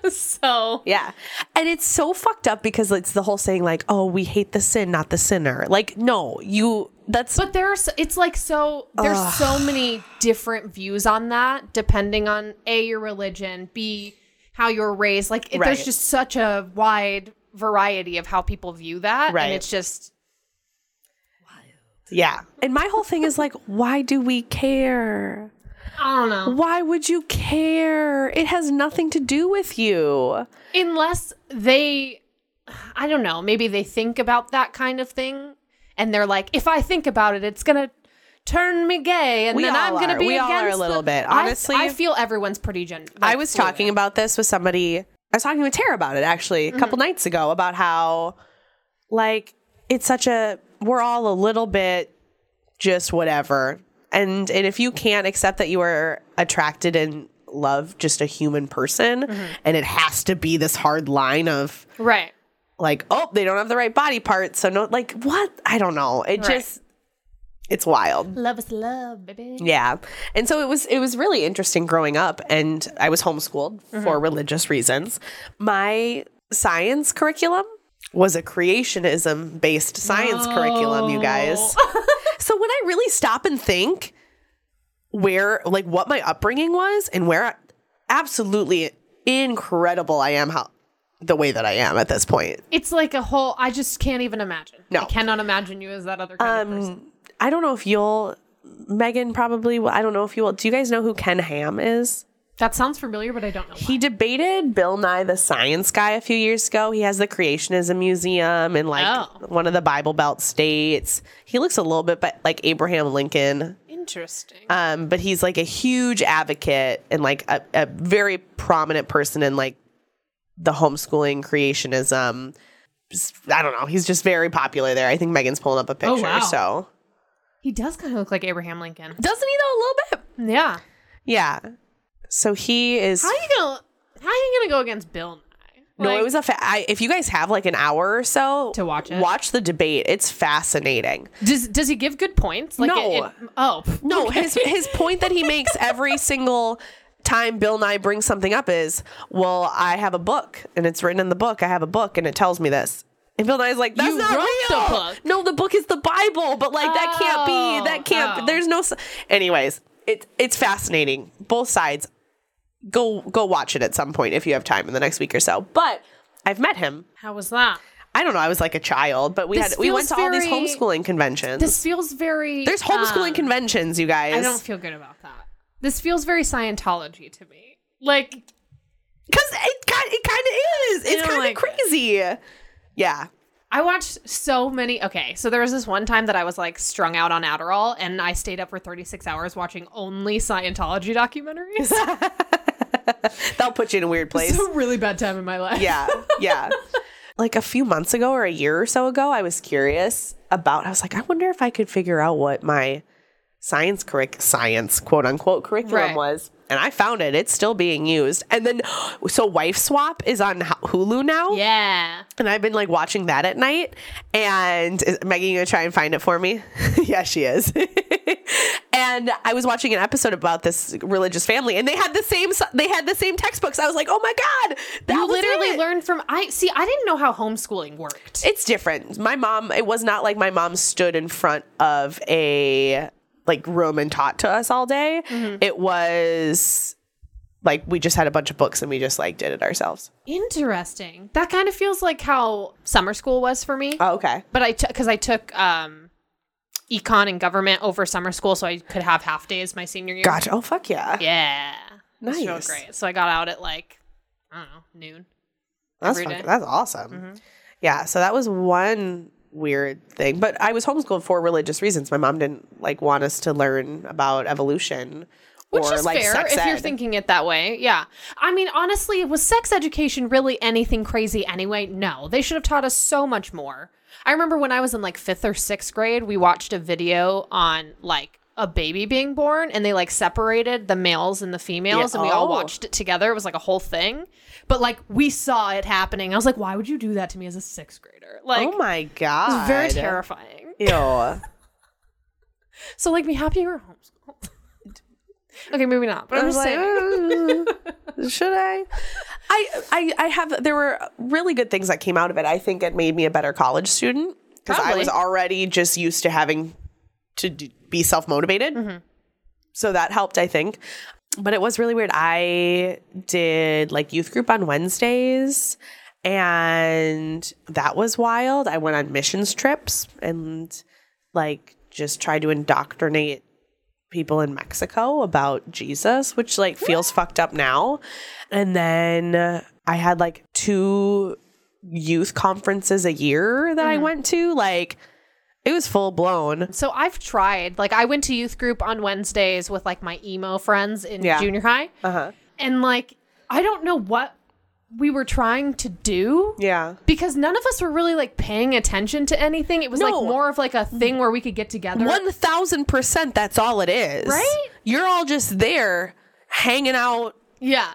Speaker 1: so
Speaker 2: Yeah. And it's so fucked up because it's the whole saying like, oh, we hate the sin, not the sinner. Like, no, you that's
Speaker 1: But there's it's like so there's so many different views on that depending on A your religion, B how you're raised. Like it,
Speaker 2: Right.
Speaker 1: there's just such a wide variety of how people view that
Speaker 2: Right.
Speaker 1: and it's just
Speaker 2: yeah. And my whole thing is like, why do we care?
Speaker 3: I don't know.
Speaker 2: Why would you care? It has nothing to do with you.
Speaker 1: unless they I don't know, maybe they think about that kind of thing and they're like if I think about it it's going to turn me gay and
Speaker 2: We
Speaker 1: then I'm going to be
Speaker 2: We all are a little
Speaker 1: the-
Speaker 2: bit. Honestly-
Speaker 1: I, feel everyone's pretty gen
Speaker 2: I was talking about this with somebody. I was talking with Tara about it actually a couple mm-hmm. nights ago about how, like, it's such a we're all a little bit just whatever, and and if you can't accept that you are attracted and love just a human person, mm-hmm. and it has to be this hard line of
Speaker 1: right
Speaker 2: like, oh, they don't have the right body part, so no, like, what? I don't know. It
Speaker 1: Right.
Speaker 2: just it's wild.
Speaker 1: love is love baby
Speaker 2: Yeah. And so it was it was really interesting growing up and I was homeschooled mm-hmm. for religious reasons. My science curriculum was a creationism based science curriculum, you guys. *laughs* so when I really stop and think where, like, what my upbringing was and where absolutely incredible I am, how the way that I am at this point.
Speaker 1: It's like a whole. I just can't even imagine.
Speaker 2: No.
Speaker 1: I cannot imagine you as that other kind of person.
Speaker 2: Um, I don't know if you'll, Megan probably, will- I don't know if you will. Do you guys know who Ken Ham is?
Speaker 1: That sounds familiar, but I don't know.
Speaker 2: He debated Bill Nye the Science Guy a few years ago. He has the Creationism Museum in like
Speaker 1: Oh.
Speaker 2: one of the Bible Belt states. He looks a little bit bi- like Abraham Lincoln,
Speaker 1: Interesting.
Speaker 2: um, but he's like a huge advocate and like a, a very prominent person in like the homeschooling creationism. I don't know. He's just very popular there. I think Megan's pulling up a picture.
Speaker 1: Oh, wow.
Speaker 2: So
Speaker 1: he does kind of look like Abraham Lincoln.
Speaker 2: doesn't he though a little bit?
Speaker 1: Yeah.
Speaker 2: Yeah. So he is.
Speaker 1: How are you gonna? How are you gonna go against Bill Nye?
Speaker 2: No, it was a. Fa- I, if you guys have like an hour or so
Speaker 1: To watch it?
Speaker 2: watch the debate. It's fascinating.
Speaker 1: Does Does he give good points? Like
Speaker 2: No.
Speaker 1: It, it- oh *laughs*
Speaker 2: No,
Speaker 1: okay.
Speaker 2: his his point that he makes every single time Bill Nye brings something up is, well, I have a book and it's written in the book. I have a book and it tells me this. And Bill Nye's like, that's
Speaker 1: You
Speaker 2: not real.
Speaker 1: the book.
Speaker 2: No, the book is the Bible, but like that can't be. That
Speaker 1: Oh,
Speaker 2: can't.
Speaker 1: oh.
Speaker 2: There's no. Anyways, it it's fascinating. Both sides. Go go watch it at some point if you have time in the next week or so. But I've met him.
Speaker 1: How was that?
Speaker 2: I don't know. I was like a child, but we
Speaker 1: This
Speaker 2: had we went to
Speaker 1: feels
Speaker 2: all these homeschooling conventions.
Speaker 1: This feels very.
Speaker 2: There's homeschooling
Speaker 1: um,
Speaker 2: conventions, you guys.
Speaker 1: I don't feel good about that. This feels very Scientology to me. Like
Speaker 2: because it kind it kind of is. It's kind of
Speaker 1: like
Speaker 2: crazy. Yeah.
Speaker 1: I watched so many. Okay, so there was this one time that I was like strung out on Adderall, and I stayed up for 36 hours watching only Scientology documentaries. *laughs* *laughs* *laughs*
Speaker 2: That'll put you in a weird place.
Speaker 1: it's a really bad time in my life.
Speaker 2: yeah. Yeah. like a few months ago or a year or so ago, I was curious about I was like, I wonder if I could figure out what my science curric science quote unquote curriculum
Speaker 1: Right.
Speaker 2: was. And I found it. It's still being used. And then *gasps* so Wife Swap is on Hulu now.
Speaker 1: Yeah.
Speaker 2: And I've been like watching that at night. And is Maggie you gonna try and find it for me? *laughs* yeah, she is. *laughs* and I was watching an episode about this religious family, and they had the same they had the same textbooks. I was like, oh my god, that
Speaker 1: You literally
Speaker 2: it.
Speaker 1: learned from I see. I didn't know how homeschooling worked.
Speaker 2: It's different. My mom. It was not like my mom stood in front of a like room and taught to us all day.
Speaker 1: Mm-hmm.
Speaker 2: It was like we just had a bunch of books and we just like did it ourselves.
Speaker 1: Interesting. That kind of feels like how summer school was for me.
Speaker 2: Oh, okay.
Speaker 1: but I took because I took um, econ and government over summer school, so I could have half days my senior year.
Speaker 2: Gotcha. Oh fuck yeah.
Speaker 1: Yeah. It's real great. So I got out at like I don't know noon.
Speaker 2: That's fucking-.
Speaker 1: Mm-hmm.
Speaker 2: that's awesome. Yeah, so that was one weird thing. But I was homeschooled for religious reasons. My mom didn't like want us to learn about evolution
Speaker 1: Which
Speaker 2: or
Speaker 1: is
Speaker 2: like
Speaker 1: fair
Speaker 2: sex
Speaker 1: if you're thinking it that way. Yeah. I mean, honestly, was sex education really anything crazy anyway? No. They should have taught us so much more. I remember when I was in like fifth or sixth grade, we watched a video on like a baby being born and they like separated the males and the females
Speaker 2: Yeah.
Speaker 1: and we all
Speaker 2: Oh.
Speaker 1: watched it together. It was like a whole thing. But like we saw it happening. I was like, why would you do that to me as a sixth grader? Like,
Speaker 2: oh my god, it
Speaker 1: was very terrifying.
Speaker 2: Ew.
Speaker 1: So like, be happy you're homeschooled. *laughs* okay, maybe not. But
Speaker 2: I
Speaker 1: I'm
Speaker 2: was
Speaker 1: just
Speaker 2: like,
Speaker 1: saying.
Speaker 2: "Uh, *laughs* should I? I, I I have there were really good things that came out of it. I think it made me a better college student because I was already just used to having to d- be self motivated.
Speaker 1: Mm-hmm.
Speaker 2: So that helped, I think. But it was really weird. I did like youth group on Wednesdays, and that was wild. I went on missions trips and like just tried to indoctrinate people in Mexico about Jesus, which like feels fucked up now. And then I had like two youth conferences a year that I
Speaker 1: Mm-hmm.
Speaker 2: went to. Like it was full blown.
Speaker 1: So I've tried. Like I went to youth group on Wednesdays with like my emo friends in
Speaker 2: Yeah.
Speaker 1: junior high.
Speaker 2: Uh-huh.
Speaker 1: And like I don't know what we were trying to do
Speaker 2: Yeah.
Speaker 1: because none of us were really like paying attention to anything. It was
Speaker 2: No.
Speaker 1: like more of like a thing where we could get together.
Speaker 2: One thousand percent that's all it is.
Speaker 1: Right?
Speaker 2: You're all just there hanging out
Speaker 1: yeah.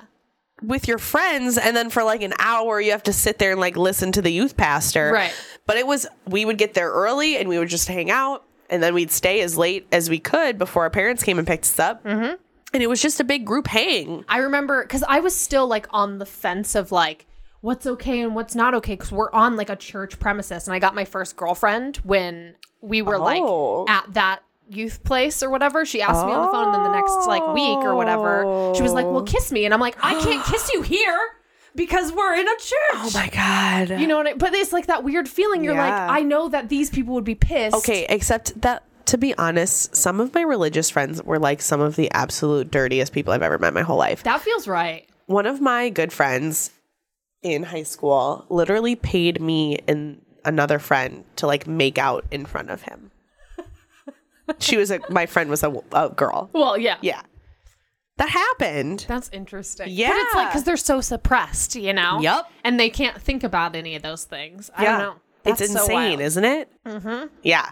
Speaker 2: with your friends and then for like an hour you have to sit there and like listen to the youth pastor
Speaker 1: Right.
Speaker 2: But it was we would get there early and we would just hang out and then we'd stay as late as we could before our parents came and picked us up. Mm-hmm. and it was just a big group hang.
Speaker 1: I remember because I was still like on the fence of like what's okay and what's not okay because we're on like a church premises. And i got my first girlfriend when we were
Speaker 2: Oh.
Speaker 1: like at that youth place or whatever. She asked me on the phone and then the next like week or whatever. She was like well kiss me. And i'm like i can't kiss you here because we're in a church
Speaker 2: Oh my god.
Speaker 1: you know what I, but it's like that weird feeling you're
Speaker 2: Yeah.
Speaker 1: like i know that these people would be pissed
Speaker 2: Okay, except that to be honest, some of my religious friends were like some of the absolute dirtiest people I've ever met in my whole life.
Speaker 1: that feels right
Speaker 2: One of my good friends in high school literally paid me and another friend to like make out in front of him. she was a my friend was a, a girl.
Speaker 1: well yeah
Speaker 2: Yeah. That happened.
Speaker 1: That's interesting. Yeah. But it's like because they're so suppressed, you know?
Speaker 2: Yup.
Speaker 1: And they can't think about any of those things. I
Speaker 2: yeah.
Speaker 1: don't know.
Speaker 2: It's
Speaker 1: That's so
Speaker 2: insane,
Speaker 1: wild.
Speaker 2: isn't it? Mm-hmm. Yeah.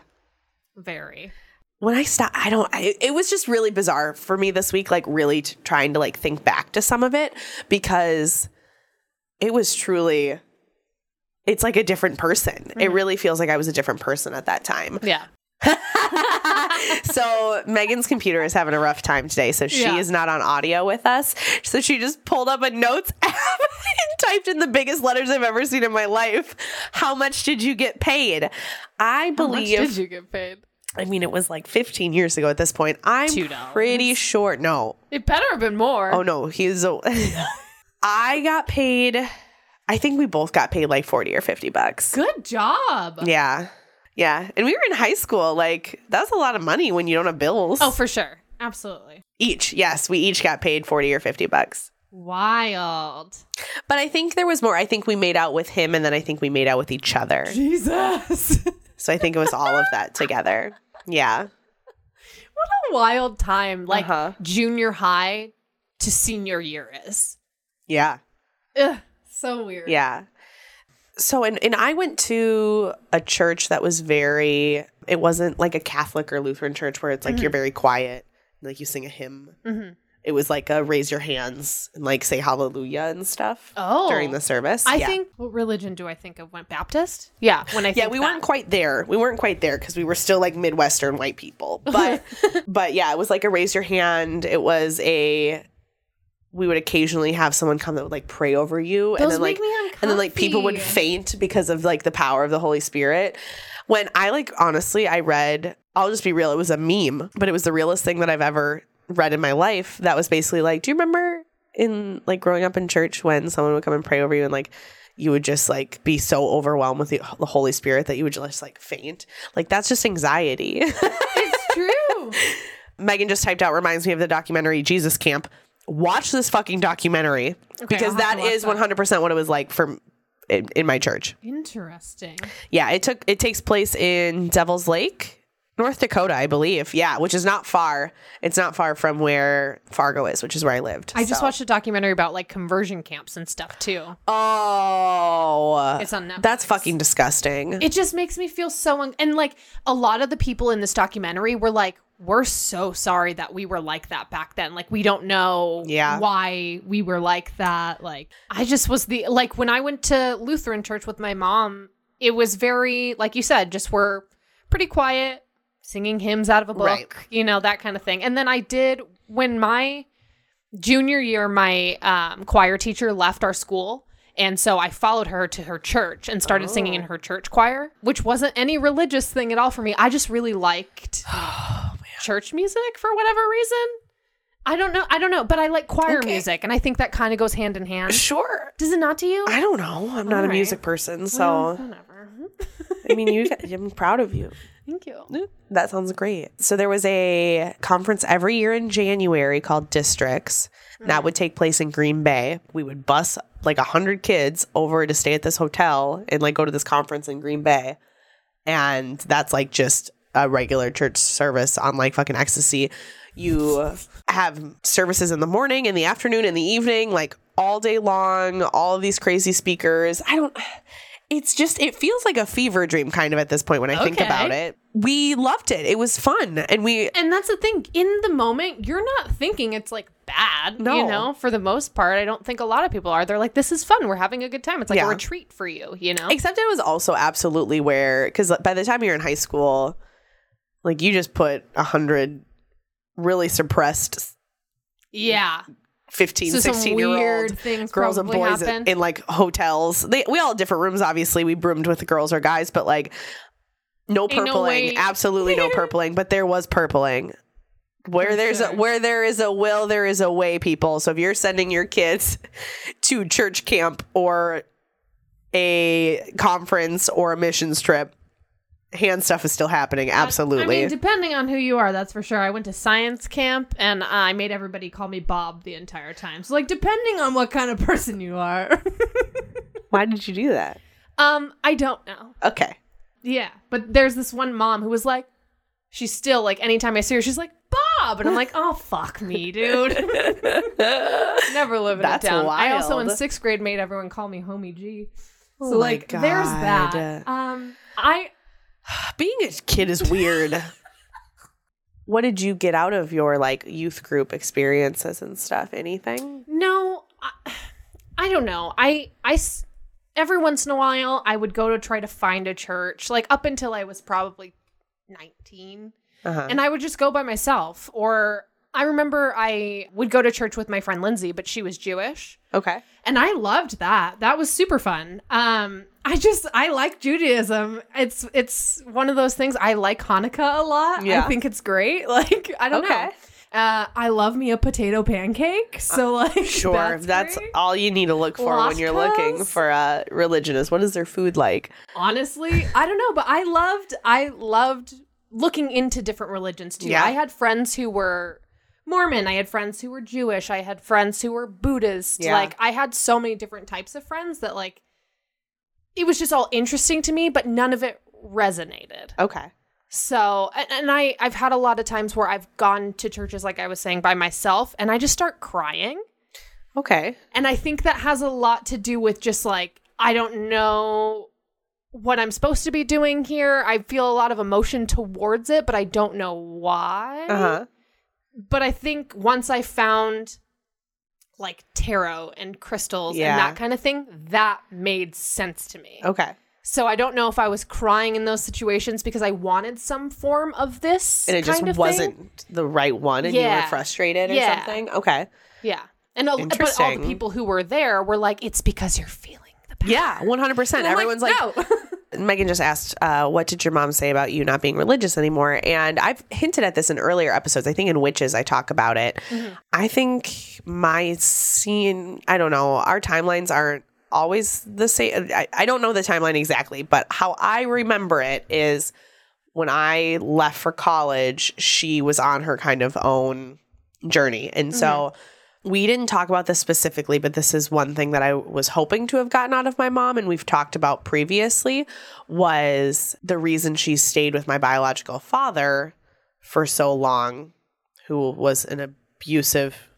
Speaker 1: Very.
Speaker 2: when I stop, I don't, I, it was just really bizarre for me this week, like really t- trying to like think back to some of it because it was truly, it's like a different person. It really feels like I was a different person at that time.
Speaker 1: Yeah. *laughs*
Speaker 2: so Megan's computer is having a rough time today. So she
Speaker 1: Yeah.
Speaker 2: is not on audio with us. So she just pulled up a notes *laughs* app and typed in the biggest letters I've ever seen in my life. How much did you get paid? I
Speaker 1: How much
Speaker 2: believe
Speaker 1: did you get paid?
Speaker 2: I mean, it was like 15 years ago at this point. I'm
Speaker 1: $2.
Speaker 2: pretty sure. No.
Speaker 1: It better have been more.
Speaker 2: Oh, no. He's a. *laughs* I got paid. I think we both got paid like 40 or 50 bucks.
Speaker 1: Good job.
Speaker 2: Yeah. Yeah. And we were in high school. Like, that's a lot of money when you don't have bills.
Speaker 1: Oh, for sure. Absolutely.
Speaker 2: each. Yes. We each got paid 40 or 50 bucks.
Speaker 1: Wild.
Speaker 2: But I think there was more. I think we made out with him and then I think we made out with each other.
Speaker 1: Jesus. *laughs*
Speaker 2: So I think it was all of that together. Yeah.
Speaker 1: what a wild time. Like
Speaker 2: Uh-huh.
Speaker 1: junior high to senior year is.
Speaker 2: Yeah.
Speaker 1: Ugh, so weird.
Speaker 2: Yeah. So and and I went to a church that was very it wasn't like a Catholic or Lutheran church where it's like you're mm-hmm. very quiet, like you sing a hymn. Mm-hmm. It was like a raise your hands and like say hallelujah and stuff
Speaker 1: Oh.
Speaker 2: during the service.
Speaker 1: I
Speaker 2: Yeah.
Speaker 1: think what religion do I think of? Went Baptist? Yeah, when I
Speaker 2: yeah, we
Speaker 1: that.
Speaker 2: weren't quite there. We weren't quite there because we were still like Midwestern white people. But *laughs* but yeah, it was like a raise your hand. It was a we would occasionally have someone come that would like pray over you and
Speaker 1: Those
Speaker 2: then like
Speaker 1: me
Speaker 2: and then like people would faint because of like the power of the Holy Spirit. When I like honestly, I read, I'll just be real, it was a meme, but it was the realest thing that I've ever read in my life. That was basically like, do you remember in like growing up in church when someone would come and pray over you and like you would just like be so overwhelmed with the, the Holy Spirit that you would just like faint. Like that's just anxiety. *laughs*
Speaker 1: It's true.
Speaker 2: Megan just typed out reminds me of the documentary Jesus Camp. Watch this fucking documentary because
Speaker 1: I'll have
Speaker 2: that is
Speaker 1: that.
Speaker 2: 100% what it was like for in, in my church.
Speaker 1: Interesting.
Speaker 2: Yeah, it took it takes place in Devil's Lake, North Dakota, I believe. Yeah, which is not far. It's not far from where Fargo is, which is where I lived.
Speaker 1: I just watched a documentary about like conversion camps and stuff too.
Speaker 2: Oh,
Speaker 1: It's on Netflix.
Speaker 2: That's fucking disgusting.
Speaker 1: It just makes me feel so un- and like a lot of the people in this documentary were like we're so sorry that we were like that back then. Like we don't know
Speaker 2: Yeah.
Speaker 1: why we were like that. Like I just was the like when I went to Lutheran church with my mom, it was very like you said, just we're pretty quiet, singing hymns out of a book,
Speaker 2: Right.
Speaker 1: you know, that kind of thing. And then I did when my junior year my um, choir teacher left our school and so i followed her to her church and started singing in her church choir which wasn't any religious thing at all for me i just really liked *sighs* *sighs* *sighs* church music for whatever reason i don't know i don't know but i like choir
Speaker 2: Okay.
Speaker 1: music and i think that kind of goes hand in hand
Speaker 2: sure.
Speaker 1: does it not to you
Speaker 2: I don't know. I'm not a music person, so
Speaker 1: whatever
Speaker 2: I mean, you. I'm proud of you. *laughs*
Speaker 1: thank you
Speaker 2: That sounds great. So there was a conference every year in January called Districts. That would take place in Green Bay. We would bus like a hundred kids over to stay at this hotel and like go to this conference in Green Bay. And that's like just a regular church service on like fucking ecstasy. You have services in the morning, in the afternoon, in the evening, like all day long, all of these crazy speakers. I don't it's just it feels like a fever dream kind of at this point when I think about it. We loved it. It was fun. And we
Speaker 1: and that's the thing in the moment you're not thinking it's like bad
Speaker 2: No.
Speaker 1: you know for the most part i don't think a lot of people are they're like this is fun we're having a good time it's like
Speaker 2: Yeah.
Speaker 1: a retreat for you you know
Speaker 2: except it was also absolutely where because by the time you're in high school, like you just put a hundred really suppressed
Speaker 1: yeah
Speaker 2: 15,
Speaker 1: So some
Speaker 2: 16 year
Speaker 1: weird
Speaker 2: old
Speaker 1: things
Speaker 2: girls and boys in, in like hotels. They we all had different rooms. Obviously, we broomed with the girls or guys, but like no
Speaker 1: Ain't no
Speaker 2: purpling. Absolutely no purpling. But there was purpling. Where
Speaker 1: For
Speaker 2: there's a where there is a will, there is a way, people. So if you're sending your kids *laughs* to church camp or a conference or a missions trip, hand stuff is still happening. Absolutely.
Speaker 3: I mean, depending on who you are, that's for sure. I went to science camp and I made everybody call me Bob the entire time. So, like, depending on what kind of person you are. *laughs*
Speaker 2: Why did you do that?
Speaker 1: Um, I don't know.
Speaker 2: Okay.
Speaker 1: Yeah, but there's this one mom who was like, she's still like, anytime I see her, she's like, Bob, and I'm like, oh fuck me, dude. *laughs* Never living
Speaker 2: That's
Speaker 1: it down. Wild. I also in sixth grade made everyone call me Homie G. So
Speaker 2: Oh my
Speaker 1: like, there's that. Um, I *sighs*
Speaker 2: Being a kid is weird. *laughs* what did you get out of your like youth group experiences and stuff? Anything?
Speaker 1: No, I, I don't know. I I every once in a while I would go to try to find a church, like up until I was probably 19.
Speaker 2: Uh-huh.
Speaker 1: And I would just go by myself or I remember I would go to church with my friend Lindsay, but she was Jewish.
Speaker 2: okay.
Speaker 1: And I loved that. That was super fun. Um I just I like Judaism. It's it's one of those things I like Hanukkah a lot.
Speaker 2: Yeah.
Speaker 1: I think it's great. *laughs* Like I don't
Speaker 2: Okay.
Speaker 1: know. Uh, I love me a potato pancake. So like *laughs*
Speaker 2: Sure.
Speaker 1: that's,
Speaker 2: That's, all you need to look for when you're looking for uh, religion is what is their food like?
Speaker 1: honestly i don't know but i loved i loved looking into different religions too
Speaker 2: Yeah.
Speaker 1: i had friends who were mormon i had friends who were jewish i had friends who were buddhist
Speaker 2: Yeah.
Speaker 1: like i had so many different types of friends that like it was just all interesting to me but none of it resonated
Speaker 2: Okay.
Speaker 1: so and, and i i've had a lot of times where i've gone to churches like i was saying by myself and i just start crying
Speaker 2: Okay.
Speaker 1: and I think that has a lot to do with just like, I don't know what I'm supposed to be doing here. I feel a lot of emotion towards it, but I don't know why.
Speaker 2: Uh huh.
Speaker 1: But I think once I found like tarot and crystals
Speaker 2: Yeah.
Speaker 1: and that kind of thing, that made sense to me.
Speaker 2: Okay.
Speaker 1: So I don't know if I was crying in those situations because I wanted some form of this.
Speaker 2: And it just wasn't
Speaker 1: thing.
Speaker 2: the right one, and you were frustrated or
Speaker 1: Yeah.
Speaker 2: something. Okay.
Speaker 1: Yeah. And a, but all the people who were there were like, it's because you're feeling the power.
Speaker 2: Yeah, one hundred percent.
Speaker 1: And I'm
Speaker 2: Everyone's like,
Speaker 1: no. *laughs*
Speaker 2: Megan just asked, uh, "What did your mom say about you not being religious anymore?" And I've hinted at this in earlier episodes. I think in Witches I talk about it. I think my scene, I don't know, our timelines aren't always the same. I, I don't know the timeline exactly, but how I remember it is when I left for college, she was on her kind of own journey, and so. We didn't talk about this specifically, but this is one thing that I was hoping to have gotten out of my mom, and we've talked about previously, was the reason she stayed with my biological father for so long, who was an abusive,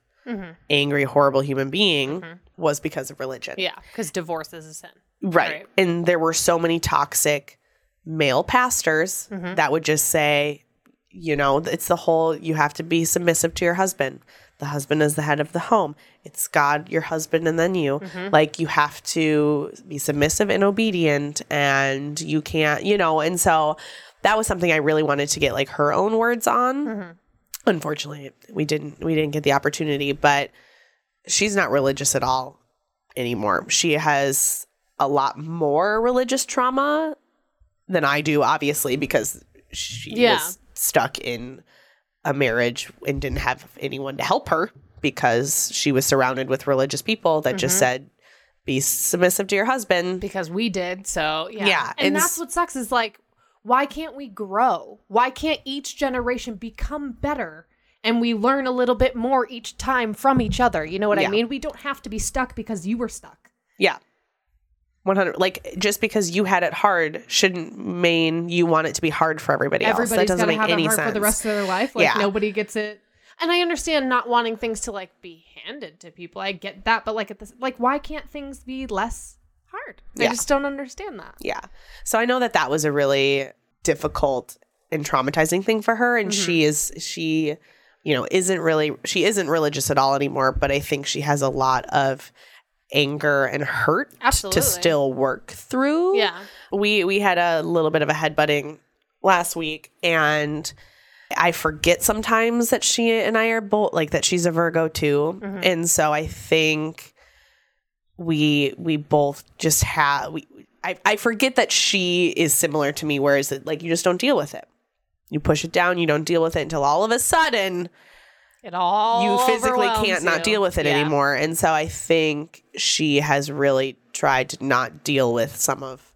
Speaker 2: angry, horrible human being, was because of religion.
Speaker 1: Yeah, because divorce is a sin.
Speaker 2: Right.
Speaker 1: Right.
Speaker 2: And there were so many toxic male pastors
Speaker 1: Mm-hmm.
Speaker 2: that would just say, you know, it's the whole you have to be submissive to your husband. The husband is the head of the home. It's God, your husband, and then you.
Speaker 1: Mm-hmm.
Speaker 2: Like you have to be submissive and obedient, and you can't, you know. And so that was something I really wanted to get like her own words on.
Speaker 1: Mm-hmm.
Speaker 2: Unfortunately, we didn't. We didn't get the opportunity, but she's not religious at all anymore. She has a lot more religious trauma than I do, obviously, because she
Speaker 1: Yeah.
Speaker 2: was stuck in a marriage and didn't have anyone to help her because she was surrounded with religious people that
Speaker 1: Mm-hmm.
Speaker 2: just said, be submissive to your husband.
Speaker 1: because we did. So yeah,
Speaker 2: Yeah,
Speaker 1: and,
Speaker 2: and
Speaker 1: that's what sucks is like, why can't we grow? Why can't each generation become better? And we learn a little bit more each time from each other. You know what
Speaker 2: Yeah.
Speaker 1: I mean? We don't have to be stuck because you were stuck.
Speaker 2: Yeah. 100 like just because you had it hard shouldn't mean you want it to be hard for everybody else. That doesn't make
Speaker 1: have
Speaker 2: any sense.
Speaker 1: for the rest of their life. Like
Speaker 2: Yeah.
Speaker 1: nobody gets it. And I understand not wanting things to like be handed to people. I get that, but like at this, like why can't things be less hard? I
Speaker 2: Yeah.
Speaker 1: just don't understand that.
Speaker 2: Yeah. So I know that that was a really difficult and traumatizing thing for her and she
Speaker 1: Mm-hmm.
Speaker 2: is she you know isn't really she isn't religious at all anymore, but I think she has a lot of anger and hurt
Speaker 1: Absolutely.
Speaker 2: to still work through.
Speaker 1: Yeah.
Speaker 2: We we had a little bit of a headbutting last week and I forget sometimes that she and I are both like that she's a Virgo too. Mm-hmm. And so I think we we both just have we I, I forget that she is similar to me, whereas it, like you just don't deal with it. You push it down, you don't deal with it until all of a sudden
Speaker 1: It all
Speaker 2: you physically can't not deal with it
Speaker 1: Yeah.
Speaker 2: anymore. And so I think she has really tried to not deal with some of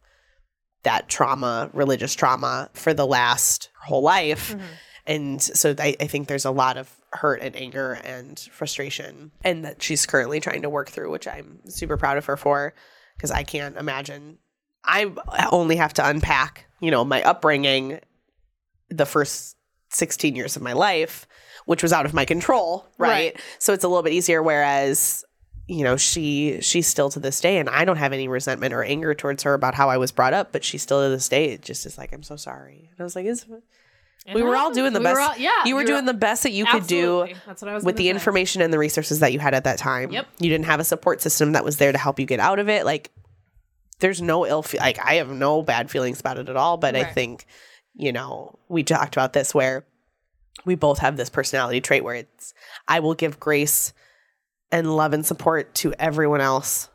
Speaker 2: that trauma, religious trauma, for the last whole life.
Speaker 1: Mm-hmm.
Speaker 2: And so I, I think there's a lot of hurt and anger and frustration, and that she's currently trying to work through, which I'm super proud of her for because I can't imagine. I only have to unpack, you know, my upbringing the first 16 years of my life, which was out of my control, right?
Speaker 1: Right.
Speaker 2: So it's a little bit easier whereas you know, she she's still to this day and I don't have any resentment or anger towards her about how I was brought up, but she still to this day just is like I'm so sorry. And I was like, is
Speaker 1: It
Speaker 2: we were all doing the
Speaker 1: We
Speaker 2: best.
Speaker 1: all- yeah,
Speaker 2: you were
Speaker 1: we
Speaker 2: doing the best that you could do
Speaker 1: That's what I was
Speaker 2: with the
Speaker 1: say.
Speaker 2: information and the resources that you had at that time.
Speaker 1: Yep.
Speaker 2: You didn't have a support system that was there to help you get out of it. Like, there's no ill. Fe- like, I have no bad feelings about it at all. But I think, you know, we talked about this where we both have this personality trait where it's I will give grace and love and support to everyone else,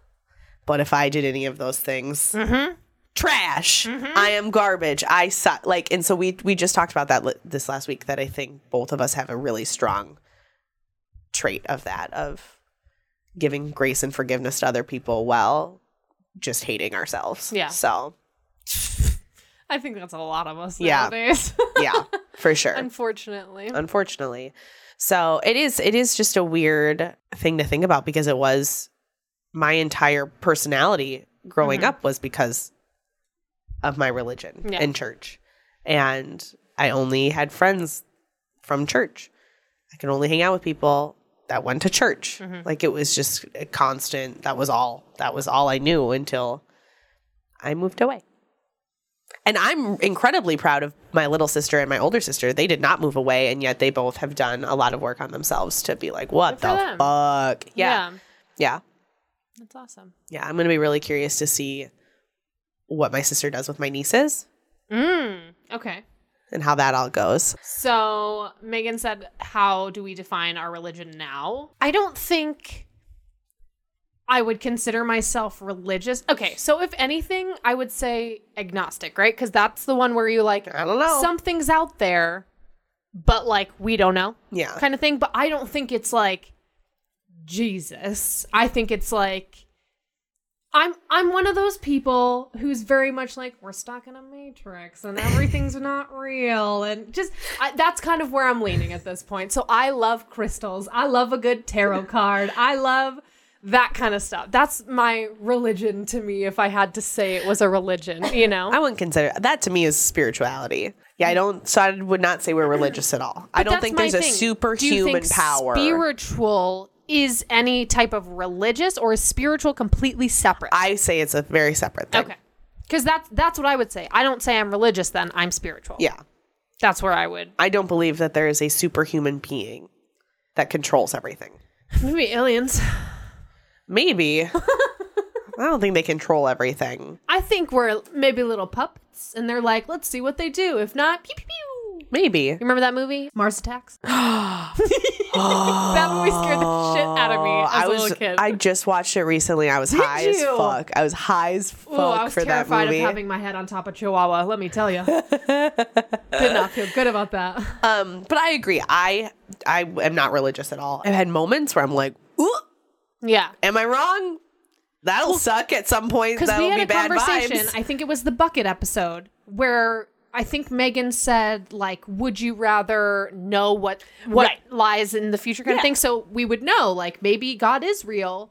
Speaker 2: but if I did any of those things,
Speaker 1: Mm-hmm.
Speaker 2: trash. I am garbage. I suck. Like, and so we we just talked about that li- this last week. That I think both of us have a really strong trait of that of giving grace and forgiveness to other people while just hating ourselves.
Speaker 1: Yeah.
Speaker 2: So
Speaker 1: I think that's a lot of us
Speaker 2: Yeah. *laughs* yeah, for sure.
Speaker 1: Unfortunately.
Speaker 2: Unfortunately, so it is. It is just a weird thing to think about because it was my entire personality growing
Speaker 1: Mhm.
Speaker 2: up was because of my religion
Speaker 1: Yeah.
Speaker 2: and church. And I only had friends from church. I could only hang out with people that went to church.
Speaker 1: Mhm.
Speaker 2: Like it was just a constant. That was all. That was all I knew until I moved away. And I'm incredibly proud of my little sister and my older sister. They did not move away, and yet they both have done a lot of work on themselves to be like, what the
Speaker 1: them.
Speaker 2: fuck? Yeah.
Speaker 1: yeah.
Speaker 2: Yeah.
Speaker 1: That's awesome.
Speaker 2: Yeah. I'm going to be really curious to see what my sister does with my nieces
Speaker 1: Mm. Okay.
Speaker 2: and how that all goes.
Speaker 1: So Megan said, "How do we define our religion now?" I don't think I would consider myself religious. Okay, so if anything, I would say agnostic, right? Because that's the one where you like
Speaker 2: I don't know.
Speaker 1: something's out there, but like we don't know,
Speaker 2: yeah.
Speaker 1: kind of thing. But I don't think it's like Jesus. I think it's like. I'm I'm one of those people who's very much like we're stuck in a matrix and everything's *laughs* not real and just I, that's kind of where I'm leaning at this point. So I love crystals. I love a good tarot card. I love that kind of stuff. That's my religion to me if I had to say it was a religion, you know.
Speaker 2: I wouldn't consider that to me is spirituality. Yeah, I don't. So I would not say we're religious at all. I don't think there's a
Speaker 1: thing. You
Speaker 2: superhuman power.
Speaker 1: Spiritual is any type of religious or is spiritual completely separate?
Speaker 2: I say it's a very separate thing.
Speaker 1: Okay. Because that's that's what I would say. I don't say I'm religious. Then I'm spiritual.
Speaker 2: Yeah,
Speaker 1: that's where I would.
Speaker 2: I don't believe that there is a superhuman being that controls everything.
Speaker 1: Maybe aliens.
Speaker 2: Maybe. *laughs* I don't think they control everything.
Speaker 1: I think we're maybe little puppets, and they're like, let's see what they do. If not, pew pew pew.
Speaker 2: Maybe.
Speaker 1: You remember that movie, Mars Attacks? *gasps* *laughs* that movie scared the shit out of me *gasps* as
Speaker 2: I
Speaker 1: a
Speaker 2: was.
Speaker 1: little kid.
Speaker 2: I just watched it recently. I was high as
Speaker 1: you?
Speaker 2: fuck. I was high as fuck
Speaker 1: Ooh, I was
Speaker 2: for that
Speaker 1: terrified
Speaker 2: movie.
Speaker 1: of having my head on top of Chihuahua. Let me tell you, *laughs* did not feel good about that.
Speaker 2: um, but I agree. I I am not religious at all. I've had moments where I'm like, Ooh,
Speaker 1: Yeah,
Speaker 2: am I wrong? That'll suck at some point.
Speaker 1: because
Speaker 2: That'll
Speaker 1: we had
Speaker 2: be
Speaker 1: a
Speaker 2: bad
Speaker 1: conversation.
Speaker 2: vibes.
Speaker 1: I think it was the bucket episode where I think Megan said like, "Would you rather know what what
Speaker 2: Right.
Speaker 1: lies in the future?" kind
Speaker 2: Yeah.
Speaker 1: of thing. So we would know like maybe God is real,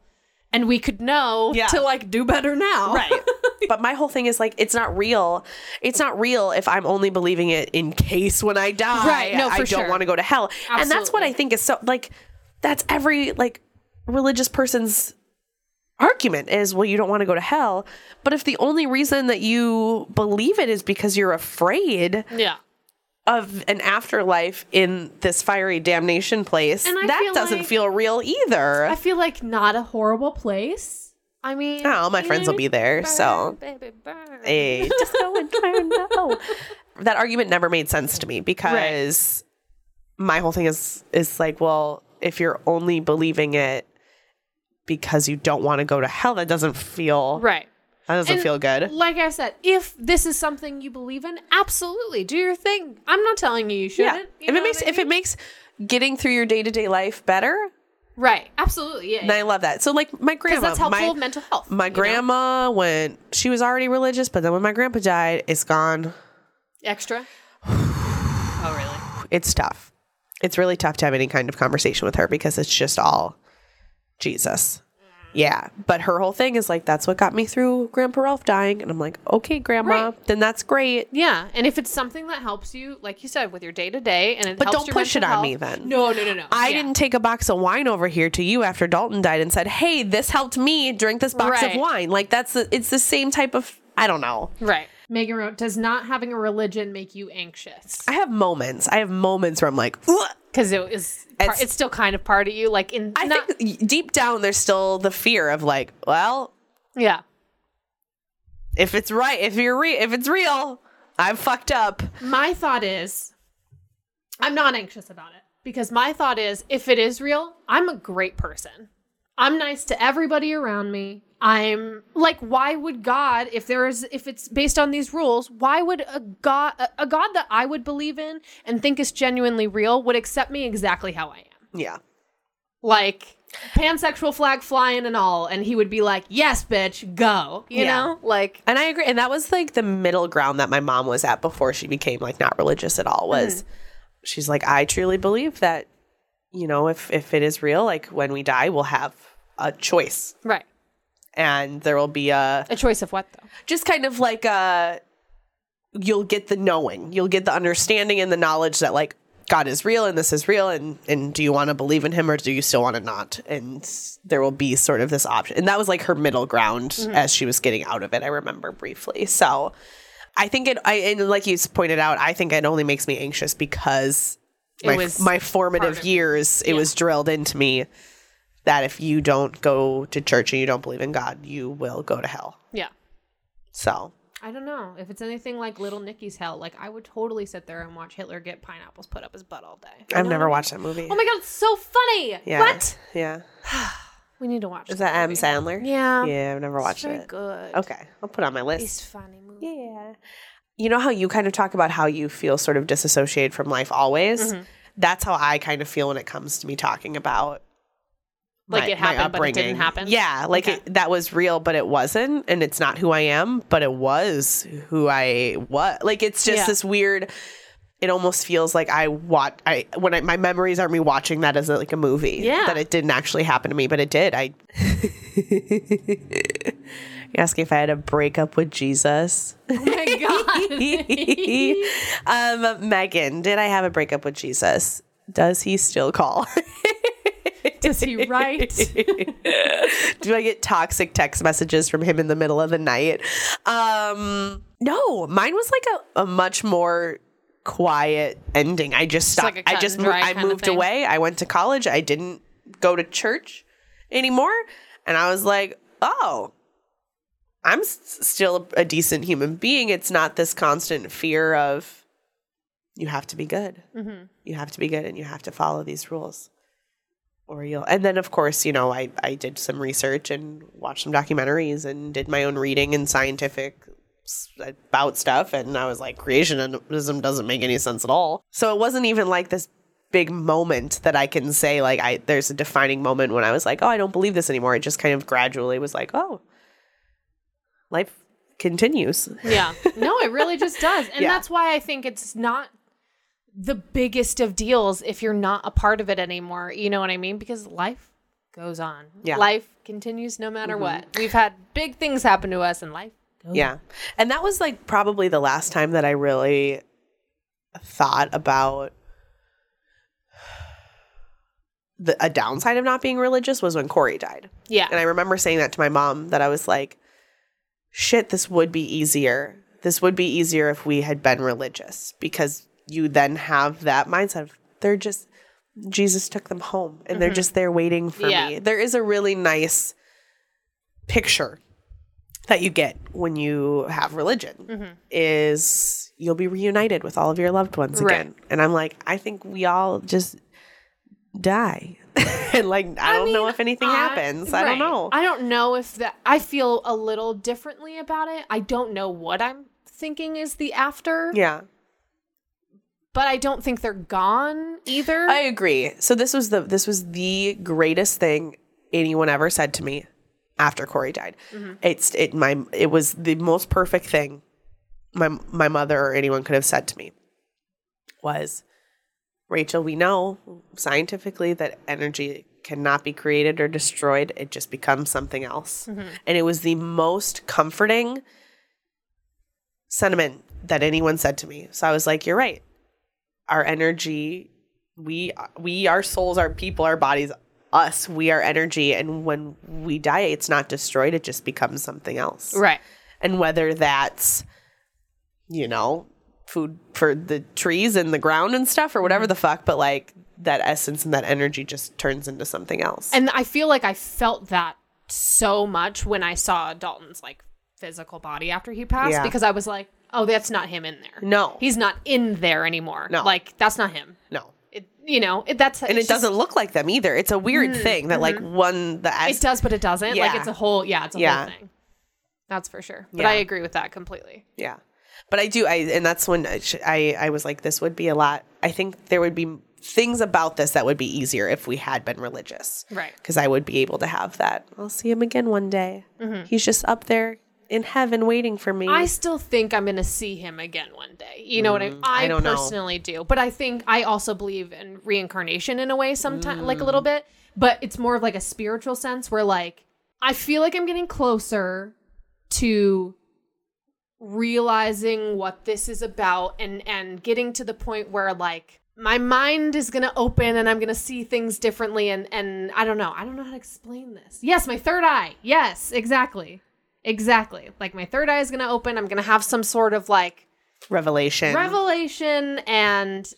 Speaker 1: and we could know
Speaker 2: Yeah.
Speaker 1: to like do better now.
Speaker 2: right *laughs* but my whole thing is like it's not real it's not real if i'm only believing it in case when i die
Speaker 1: Right, no,
Speaker 2: i don't
Speaker 1: sure.
Speaker 2: want to go to hell and that's what i think is so like that's every like religious person's argument is well you don't want to go to hell but if the only reason that you believe it is because you're afraid
Speaker 1: yeah.
Speaker 2: of an afterlife in this fiery damnation place
Speaker 1: And I
Speaker 2: that
Speaker 1: feel
Speaker 2: doesn't
Speaker 1: like-
Speaker 2: feel real either
Speaker 1: I feel like not a horrible place. I mean,
Speaker 2: oh my friends will be there so
Speaker 1: Baby.
Speaker 2: Hey, *laughs* just go and know. That argument never made sense to me because my whole thing is is like, well, if you're only believing it because you don't want to go to hell, that doesn't feel
Speaker 1: Right.
Speaker 2: that doesn't
Speaker 1: And
Speaker 2: feel good.
Speaker 1: Like I said, if this is something you believe in, absolutely do your thing. I'm not telling you you shouldn't. you
Speaker 2: if it makes
Speaker 1: I
Speaker 2: if it makes getting through your day to day life better,
Speaker 1: right, absolutely, yeah.
Speaker 2: then I love that. So like my grandma,
Speaker 1: that's helpful
Speaker 2: my,
Speaker 1: with mental health.
Speaker 2: my
Speaker 1: you know?
Speaker 2: grandma when she was already religious, but then when my grandpa died, it's gone.
Speaker 1: extra. *sighs* oh really?
Speaker 2: It's tough. It's really tough to have any kind of conversation with her because it's just all Jesus. Yeah, but her whole thing is like that's what got me through Grandpa Ralph dying, and I'm like, okay, Grandma,
Speaker 1: Right.
Speaker 2: then that's great.
Speaker 1: Yeah, and if it's something that helps you, like you said, with your day to day, and it
Speaker 2: But don't push it on me then.
Speaker 1: No, no, no, no.
Speaker 2: I
Speaker 1: Yeah.
Speaker 2: didn't take a box of wine over here to you after Dalton died and said, "Hey, this helped me drink this box
Speaker 1: Right.
Speaker 2: of wine." Like that's the, it's the same type of I don't know.
Speaker 1: Right. Megan wrote, "Does not having a religion make you anxious?"
Speaker 2: I have moments. I have moments where I'm like.
Speaker 1: Because it is,
Speaker 2: it's,
Speaker 1: it's, still kind of part of you. Like in,
Speaker 2: I
Speaker 1: not,
Speaker 2: think deep down there's still the fear of like, well,
Speaker 1: yeah.
Speaker 2: if it's right, if you're real, if it's real, I'm fucked up.
Speaker 1: My thought is, I'm not anxious about it because my thought is, if it is real, I'm a great person. I'm nice to everybody around me. I'm like, why would God, if there is, if it's based on these rules, why would a God, a, a God that I would believe in and think is genuinely real, would accept me exactly how I am?
Speaker 2: Yeah.
Speaker 1: Like pansexual flag flying and all, and he would be like, "Yes, bitch, go." You
Speaker 2: Yeah.
Speaker 1: know, like
Speaker 2: And I agree. And that was like the middle ground that my mom was at before she became like not religious at all was mm-hmm. she's like, I truly believe that, you know, if if it is real, like when we die, we'll have a choice.
Speaker 1: right.
Speaker 2: And there will be a
Speaker 1: A choice of what though?
Speaker 2: just kind of like a you'll get the knowing. You'll get the understanding and the knowledge that like God is real and this is real and and do you want to believe in him or do you still want to not? And there will be sort of this option. And that was like her middle ground mm-hmm. as she was getting out of it. I remember briefly. So I think it I and like you pointed out, I think it only makes me anxious because
Speaker 1: It
Speaker 2: my,
Speaker 1: was
Speaker 2: my formative years, it was drilled into me that if you don't go to church and you don't believe in God, you will go to hell.
Speaker 1: Yeah.
Speaker 2: So
Speaker 1: I don't know if it's anything like Little Nicky's Hell. Like I would totally sit there and watch Hitler get pineapples put up his butt all day.
Speaker 2: I've never watched that movie.
Speaker 1: Oh my god, it's so funny.
Speaker 2: yeah.
Speaker 1: What?
Speaker 2: Yeah. *sighs*
Speaker 1: We need to watch.
Speaker 2: Is that M.
Speaker 1: movie.
Speaker 2: Sandler?
Speaker 1: Yeah.
Speaker 2: Yeah, I've never
Speaker 1: It's
Speaker 2: watched
Speaker 1: very
Speaker 2: it.
Speaker 1: good.
Speaker 2: Okay. I'll put it on my list.
Speaker 1: It's funny movie.
Speaker 2: Yeah. You know how you kind of talk about how you feel sort of disassociated from life always?
Speaker 1: Mm-hmm.
Speaker 2: That's how I kind of feel when it comes to me talking about
Speaker 1: Like
Speaker 2: my-
Speaker 1: it happened, but it didn't happen.
Speaker 2: Yeah, like
Speaker 1: Okay.
Speaker 2: it, that was real, but it wasn't, and it's not who I am, but it was who I was. Like it's just
Speaker 1: Yeah.
Speaker 2: this weird. It almost feels like I watch. I when I, my memories are me watching that as a, like a movie.
Speaker 1: Yeah.
Speaker 2: that it didn't actually happen to me, but it did. I. *laughs* you ask if I had a breakup with Jesus.
Speaker 1: Oh my *laughs* god.
Speaker 2: um, Megan, did I have a breakup with Jesus? Does he still call? *laughs*
Speaker 1: Does he write? *laughs*
Speaker 2: Do I get toxic text messages from him in the middle of the night? Um, no, mine was like a, a much more quiet ending. I just stopped.
Speaker 1: like
Speaker 2: I just mo- I moved away. I went to college. I didn't go to church anymore, and I was like, oh. I'm s- still a decent human being. It's not this constant fear of you have to be good.
Speaker 1: Mm-hmm.
Speaker 2: You have to be good and you have to follow these rules. Or you'll, and then of course, you know, I, I did some research and watched some documentaries and did my own reading and scientific about stuff. And I was like, creationism doesn't make any sense at all. So it wasn't even like this big moment that I can say, like, I, there's a defining moment when I was like, oh, I don't believe this anymore. It just kind of gradually was like, oh, life continues.
Speaker 1: Yeah. No, it really just does. And *laughs*
Speaker 2: Yeah.
Speaker 1: that's why I think it's not the biggest of deals if you're not a part of it anymore. You know what I mean? Because life goes on.
Speaker 2: Yeah.
Speaker 1: Life continues no matter mm-hmm. what. We've had big things happen to us in life. goes
Speaker 2: Yeah. And that was like probably the last time that I really thought about the a downside of not being religious was when Corey died.
Speaker 1: Yeah.
Speaker 2: And I remember saying that to my mom that I was like, shit, this would be easier. This would be easier if we had been religious because you then have that mindset of they're just Jesus took them home and they're just there waiting for
Speaker 1: Yeah.
Speaker 2: me. There is a really nice picture that you get when you have religion
Speaker 1: Mm-hmm.
Speaker 2: is you'll be reunited with all of your loved ones
Speaker 1: Right.
Speaker 2: again. And I'm like, I think we all just die. *laughs* and like I, don't know if anything
Speaker 1: I-
Speaker 2: happens. I don't know.
Speaker 1: I don't know if that. I feel a little differently about it. I don't know what I'm thinking is the after,
Speaker 2: yeah.
Speaker 1: But I don't think they're gone either.
Speaker 2: I agree. So this was the this was the greatest thing anyone ever said to me after Corey died. Mm-hmm. It's it my it was the most perfect thing my my mother or anyone could have said to me was Rachel, we know scientifically that energy cannot be created or destroyed. It just becomes something else. Mm-hmm. And it was the most comforting sentiment that anyone said to me. So I was like, you're right. Our energy, we we our souls, our people, our bodies, us, we are energy and when we die it's not destroyed, it just becomes something else.
Speaker 1: right.
Speaker 2: And whether that's you know, food for the trees and the ground and stuff or whatever mm-hmm. the fuck, but like that essence and that energy just turns into something else.
Speaker 1: And I feel like I felt that so much when I saw Dalton's like physical body after he passed
Speaker 2: Yeah.
Speaker 1: because I was like, oh, that's not him in there.
Speaker 2: No.
Speaker 1: He's not in there anymore.
Speaker 2: No.
Speaker 1: Like, that's not him.
Speaker 2: no.
Speaker 1: It, you know, it, that's
Speaker 2: And it doesn't look like them either. It's a weird mm-hmm. thing that like mm-hmm. one the
Speaker 1: It does, but it doesn't. Like, it's a whole, yeah, it's a
Speaker 2: Yeah.
Speaker 1: whole thing. That's for sure. But
Speaker 2: Yeah.
Speaker 1: I agree with that completely.
Speaker 2: Yeah. But I do, I and that's when I, I I was like, this would be a lot. I think there would be things about this that would be easier if we had been religious,
Speaker 1: Right.
Speaker 2: Because I would be able to have that. I'll see him again one day. Mm-hmm. He's just up there in heaven waiting for me.
Speaker 1: I still think I'm going to see him again one day. You know what I mean? I,
Speaker 2: I don't know.
Speaker 1: personally do. But I think I also believe in reincarnation in a way sometimes, like a little
Speaker 2: Mm.
Speaker 1: bit. But it's more of like a spiritual sense where, like, I feel like I'm getting closer to realizing what this is about and and getting to the point where like my mind is going to open and I'm going to see things differently and and I don't know. I don't know how to explain this. Yes, my third eye. Yes, exactly. Exactly. Like my third eye is going to open. I'm going to have some sort of like
Speaker 2: Revelation.
Speaker 1: revelation and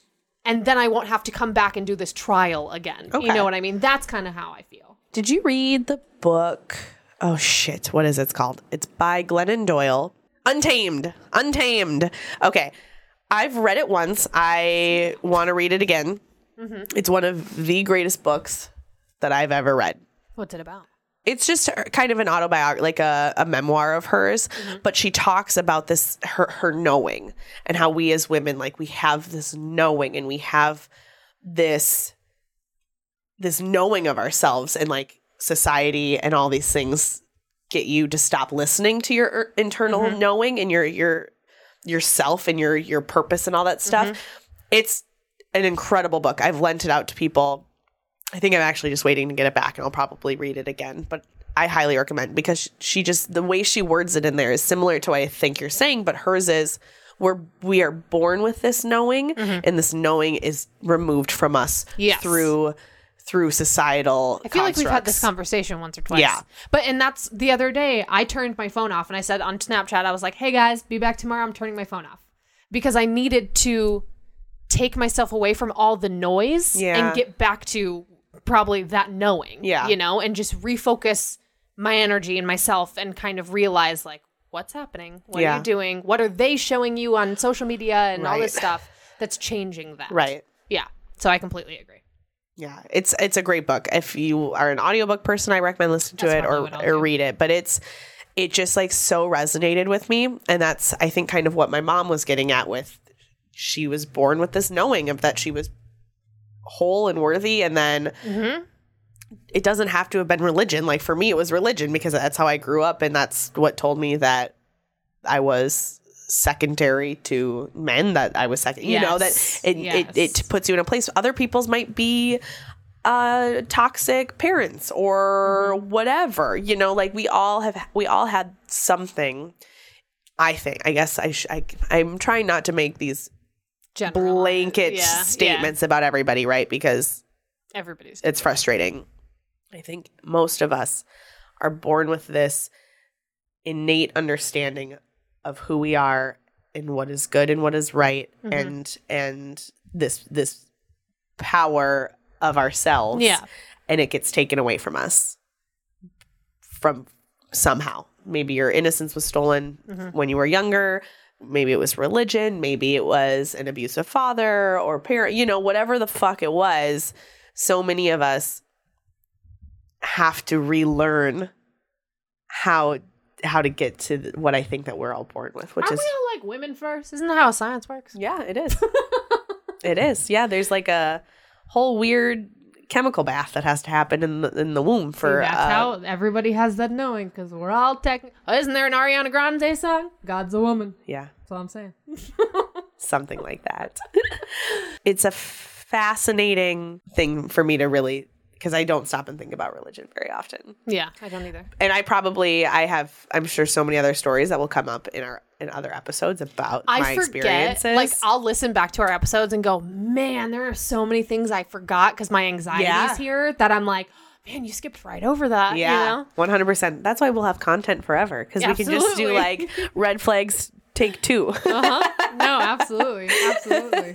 Speaker 1: and then I won't have to come back and do this trial again. You know what I mean? That's kind of how I feel.
Speaker 2: Did you read the book? Oh shit, what is it called? It's by Glennon Doyle. Untamed. Untamed. Okay. I've read it once. I want to read it again. Mm-hmm. It's one of the greatest books that I've ever read.
Speaker 1: What's it about?
Speaker 2: It's just kind of an autobiography, like a, a memoir of hers, mm-hmm. but she talks about this her her knowing and how we as women like we have this knowing and we have this this knowing of ourselves and like society and all these things get you to stop listening to your er- internal mm-hmm. knowing and your your yourself and your your purpose and all that stuff. Mm-hmm. It's an incredible book. I've lent it out to people. I think I'm actually just waiting to get it back and I'll probably read it again, but I highly recommend because she just the way she words it in there is similar to what I think you're saying, but hers is we're we are born with this knowing mm-hmm. and this knowing is removed from us
Speaker 1: Yes.
Speaker 2: through through societal
Speaker 1: I feel like we've had this conversation once or twice.
Speaker 2: Yeah.
Speaker 1: But and that's the other day I turned my phone off and I said on Snapchat I was like, "Hey guys, be back tomorrow. I'm turning my phone off." Because I needed to take myself away from all the noise
Speaker 2: Yeah.
Speaker 1: and get back to probably that knowing.
Speaker 2: Yeah.
Speaker 1: You know, and just refocus my energy and myself and kind of realize like what's happening? What are you doing? What are they showing you on social media and all this stuff that's changing that.
Speaker 2: Right.
Speaker 1: Yeah. So I completely agree.
Speaker 2: Yeah, it's it's a great book. If you are an audiobook person, I recommend listening to
Speaker 1: That's
Speaker 2: it or or read it. But it's it just like so resonated with me, and that's I think kind of what my mom was getting at with. She was born with this knowing of that she was whole and worthy, and then
Speaker 1: Mm-hmm.
Speaker 2: it doesn't have to have been religion. Like for me, it was religion because that's how I grew up, and that's what told me that I was secondary to men that i was second you know that it,
Speaker 1: Yes.
Speaker 2: it it puts you in a place other people's might be uh toxic parents or
Speaker 1: Mm-hmm.
Speaker 2: whatever you know like we all have we all had something i think i guess i, sh- I i'm trying not to make these
Speaker 1: General
Speaker 2: blanket
Speaker 1: Yeah, yeah.
Speaker 2: statements about everybody right because
Speaker 1: Everybody's
Speaker 2: it's frustrating i think most of us are born with this innate understanding of who we are and what is good and what is right
Speaker 1: Mm-hmm.
Speaker 2: and and this this power of ourselves
Speaker 1: Yeah.
Speaker 2: and it gets taken away from us from somehow maybe your innocence was stolen when you were younger. Maybe it was religion. Maybe it was an abusive father or parent, you know, whatever the fuck it was. So many of us have to relearn how how to get to what I think that we're all born with, which
Speaker 3: Aren't
Speaker 2: is
Speaker 3: we all like women first?
Speaker 1: Isn't that how science works?
Speaker 2: yeah, it is. *laughs* it is. Yeah, there's like a whole weird chemical bath that has to happen in the in the womb for
Speaker 3: that's
Speaker 2: uh,
Speaker 3: how everybody has that knowing because we're all tech. Oh, isn't there an Ariana Grande song? God's a woman.
Speaker 2: yeah,
Speaker 3: That's all I'm saying. *laughs*
Speaker 2: something like that. it's a fascinating thing for me to really because I don't stop and think about religion very often.
Speaker 1: Yeah, I don't either.
Speaker 2: And I probably I have I'm sure so many other stories that will come up in our in other episodes about
Speaker 1: I
Speaker 2: my
Speaker 1: forget.
Speaker 2: experiences.
Speaker 1: Like I'll listen back to our episodes and go, man, there are so many things I forgot because my anxiety
Speaker 2: Yeah.
Speaker 1: is here that I'm like, man, you skipped right over that.
Speaker 2: Yeah, one hundred percent. That's why we'll have content forever because we can just do like red flags take two. *laughs* uh-huh.
Speaker 3: No, absolutely, absolutely.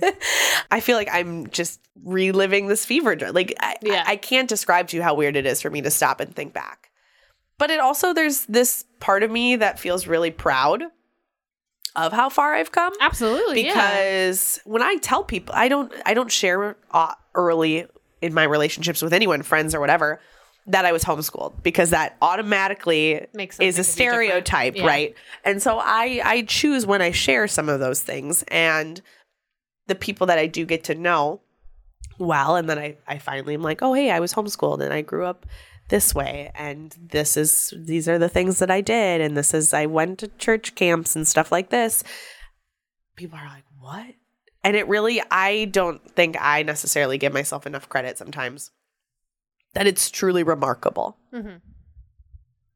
Speaker 2: I feel like I'm just reliving this fever dream. Like I,
Speaker 1: Yeah.
Speaker 2: I, I can't describe to you how weird it is for me to stop and think back. But it also there's this part of me that feels really proud of how far I've come.
Speaker 1: Absolutely. yeah.
Speaker 2: because when I tell people, I don't I don't share uh, early in my relationships with anyone, friends or whatever, that I was homeschooled because that automatically
Speaker 1: Makes
Speaker 2: is a
Speaker 1: something to be different.
Speaker 2: stereotype,
Speaker 1: Yeah.
Speaker 2: right? And so I I choose when I share some of those things and the people that I do get to know well and then I I finally am like, "Oh, hey, I was homeschooled and I grew up this way and this is these are the things that I did and this is I went to church camps and stuff like this." People are like, "What?" And it really I don't think I necessarily give myself enough credit sometimes that it's truly remarkable
Speaker 1: Mhm.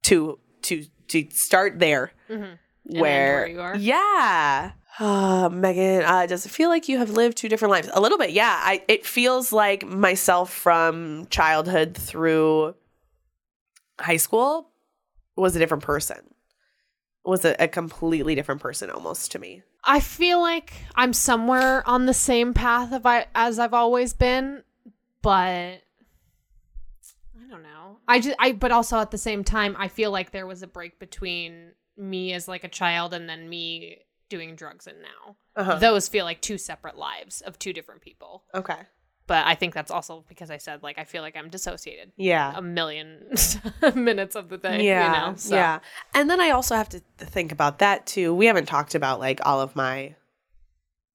Speaker 2: to to to start there
Speaker 1: Mhm. And
Speaker 2: where,
Speaker 1: where you are.
Speaker 2: yeah uh, megan uh, does it feel like you have lived two different lives a little bit yeah I, it feels like myself from childhood through high school was a different person was a, a completely different person almost to me
Speaker 1: I feel like I'm somewhere on the same path of I, as I've always been, but I don't know. I just I but also at the same time I feel like there was a break between me as like a child and then me doing drugs and now.
Speaker 2: uh-huh.
Speaker 1: Those feel like two separate lives of two different people.
Speaker 2: okay
Speaker 1: But I think that's also because I said like I feel like I'm dissociated
Speaker 2: yeah
Speaker 1: a million *laughs* minutes of the day.
Speaker 2: yeah
Speaker 1: you know? So-
Speaker 2: yeah and then i also have to think about that too we haven't talked about like all of my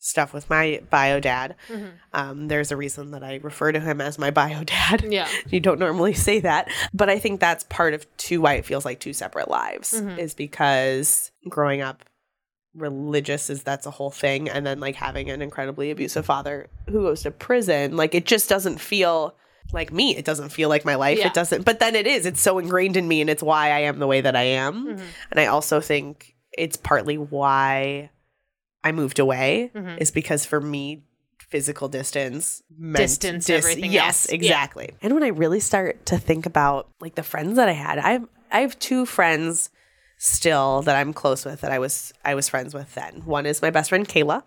Speaker 2: stuff with my bio dad
Speaker 1: Mhm.
Speaker 2: um, there's a reason that i refer to him as my bio *laughs* dad
Speaker 1: Yeah.
Speaker 2: you don't normally say that but i think that's part of too why it feels like two separate lives
Speaker 1: Mhm.
Speaker 2: is because growing up religious is that's a whole thing and then like having an incredibly abusive father who goes to prison like it just doesn't feel like me it doesn't feel like my life
Speaker 1: Yeah.
Speaker 2: it doesn't but then it is it's so ingrained in me and it's why i am the way that i am
Speaker 1: Mhm.
Speaker 2: and i also think it's partly why i moved away
Speaker 1: Mhm.
Speaker 2: is because for me physical distance meant
Speaker 1: Distance everything
Speaker 2: yes
Speaker 1: else. Yeah.
Speaker 2: exactly and when i really start to think about like the friends that i had i have i have two friends still that i'm close with that i was i was friends with then one is my best friend kayla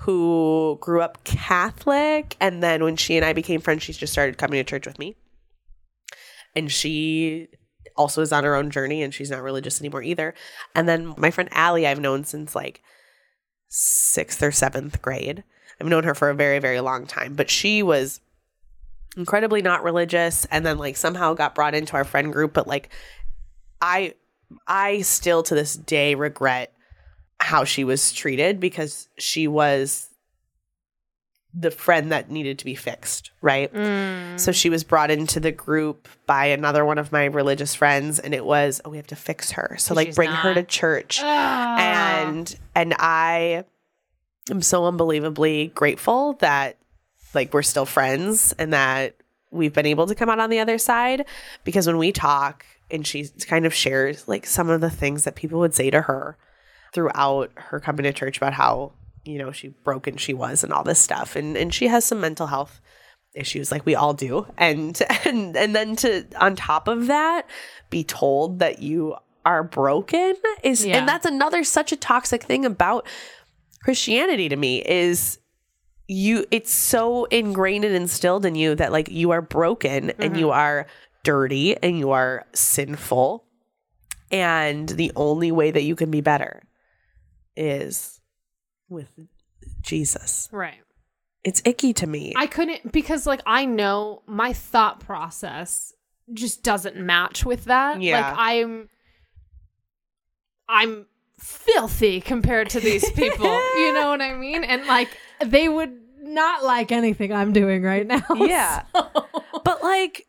Speaker 2: who grew up catholic and then when she and i became friends she just started coming to church with me and she also is on her own journey and she's not religious anymore either and then my friend Allie I've known since like sixth or seventh grade. I've known her for a very, very long time, but she was incredibly not religious and then like somehow got brought into our friend group. But like I I still to this day regret how she was treated because she was the friend that needed to be fixed, right?
Speaker 1: Mm.
Speaker 2: So she was brought into the group by another one of my religious friends, and it was, oh, we have to fix her. So like bring her to church
Speaker 1: Ah.
Speaker 2: and and I am so unbelievably grateful that like we're still friends and that we've been able to come out on the other side because when we talk and she kind of shares like some of the things that people would say to her throughout her coming to church about how you know she broken she was and all this stuff. And and she has some mental health issues like we all do. And *laughs* and and then to on top of that be told that you are broken is
Speaker 1: Yeah.
Speaker 2: and that's another such a toxic thing about christianity to me is you it's so ingrained and instilled in you that like you are broken and you mm-hmm. are dirty and you are sinful. And the only way that you can be better is with Jesus.
Speaker 1: Right.
Speaker 2: It's icky to me.
Speaker 1: I couldn't because like I know my thought process just doesn't match with that.
Speaker 2: Yeah.
Speaker 1: Like I'm I'm filthy compared to these people. *laughs* you know what I mean? And like they would
Speaker 3: Not like anything I'm doing right now. *laughs*
Speaker 2: yeah. But like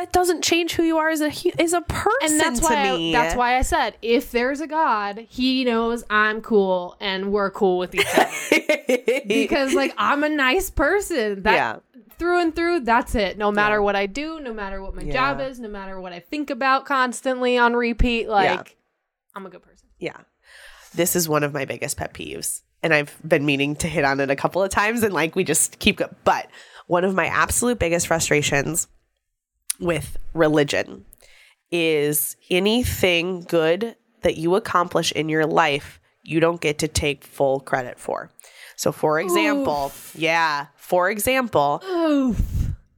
Speaker 2: that doesn't change who you are as a as a person
Speaker 1: and that's why I, that's why I said if there's a God, he knows I'm cool and we're cool with each other. *laughs* because like I'm a nice person. That
Speaker 2: yeah.
Speaker 1: through and through, that's it. No matter what I do, no matter what my job is, no matter what I think about constantly on repeat, like
Speaker 2: Yeah.
Speaker 1: I'm a good person.
Speaker 2: Yeah. This is one of my biggest pet peeves. And I've been meaning to hit on it a couple of times and like we just keep go- but one of my absolute biggest frustrations with religion is anything good that you accomplish in your life, you don't get to take full credit for. So for example, yeah, for example,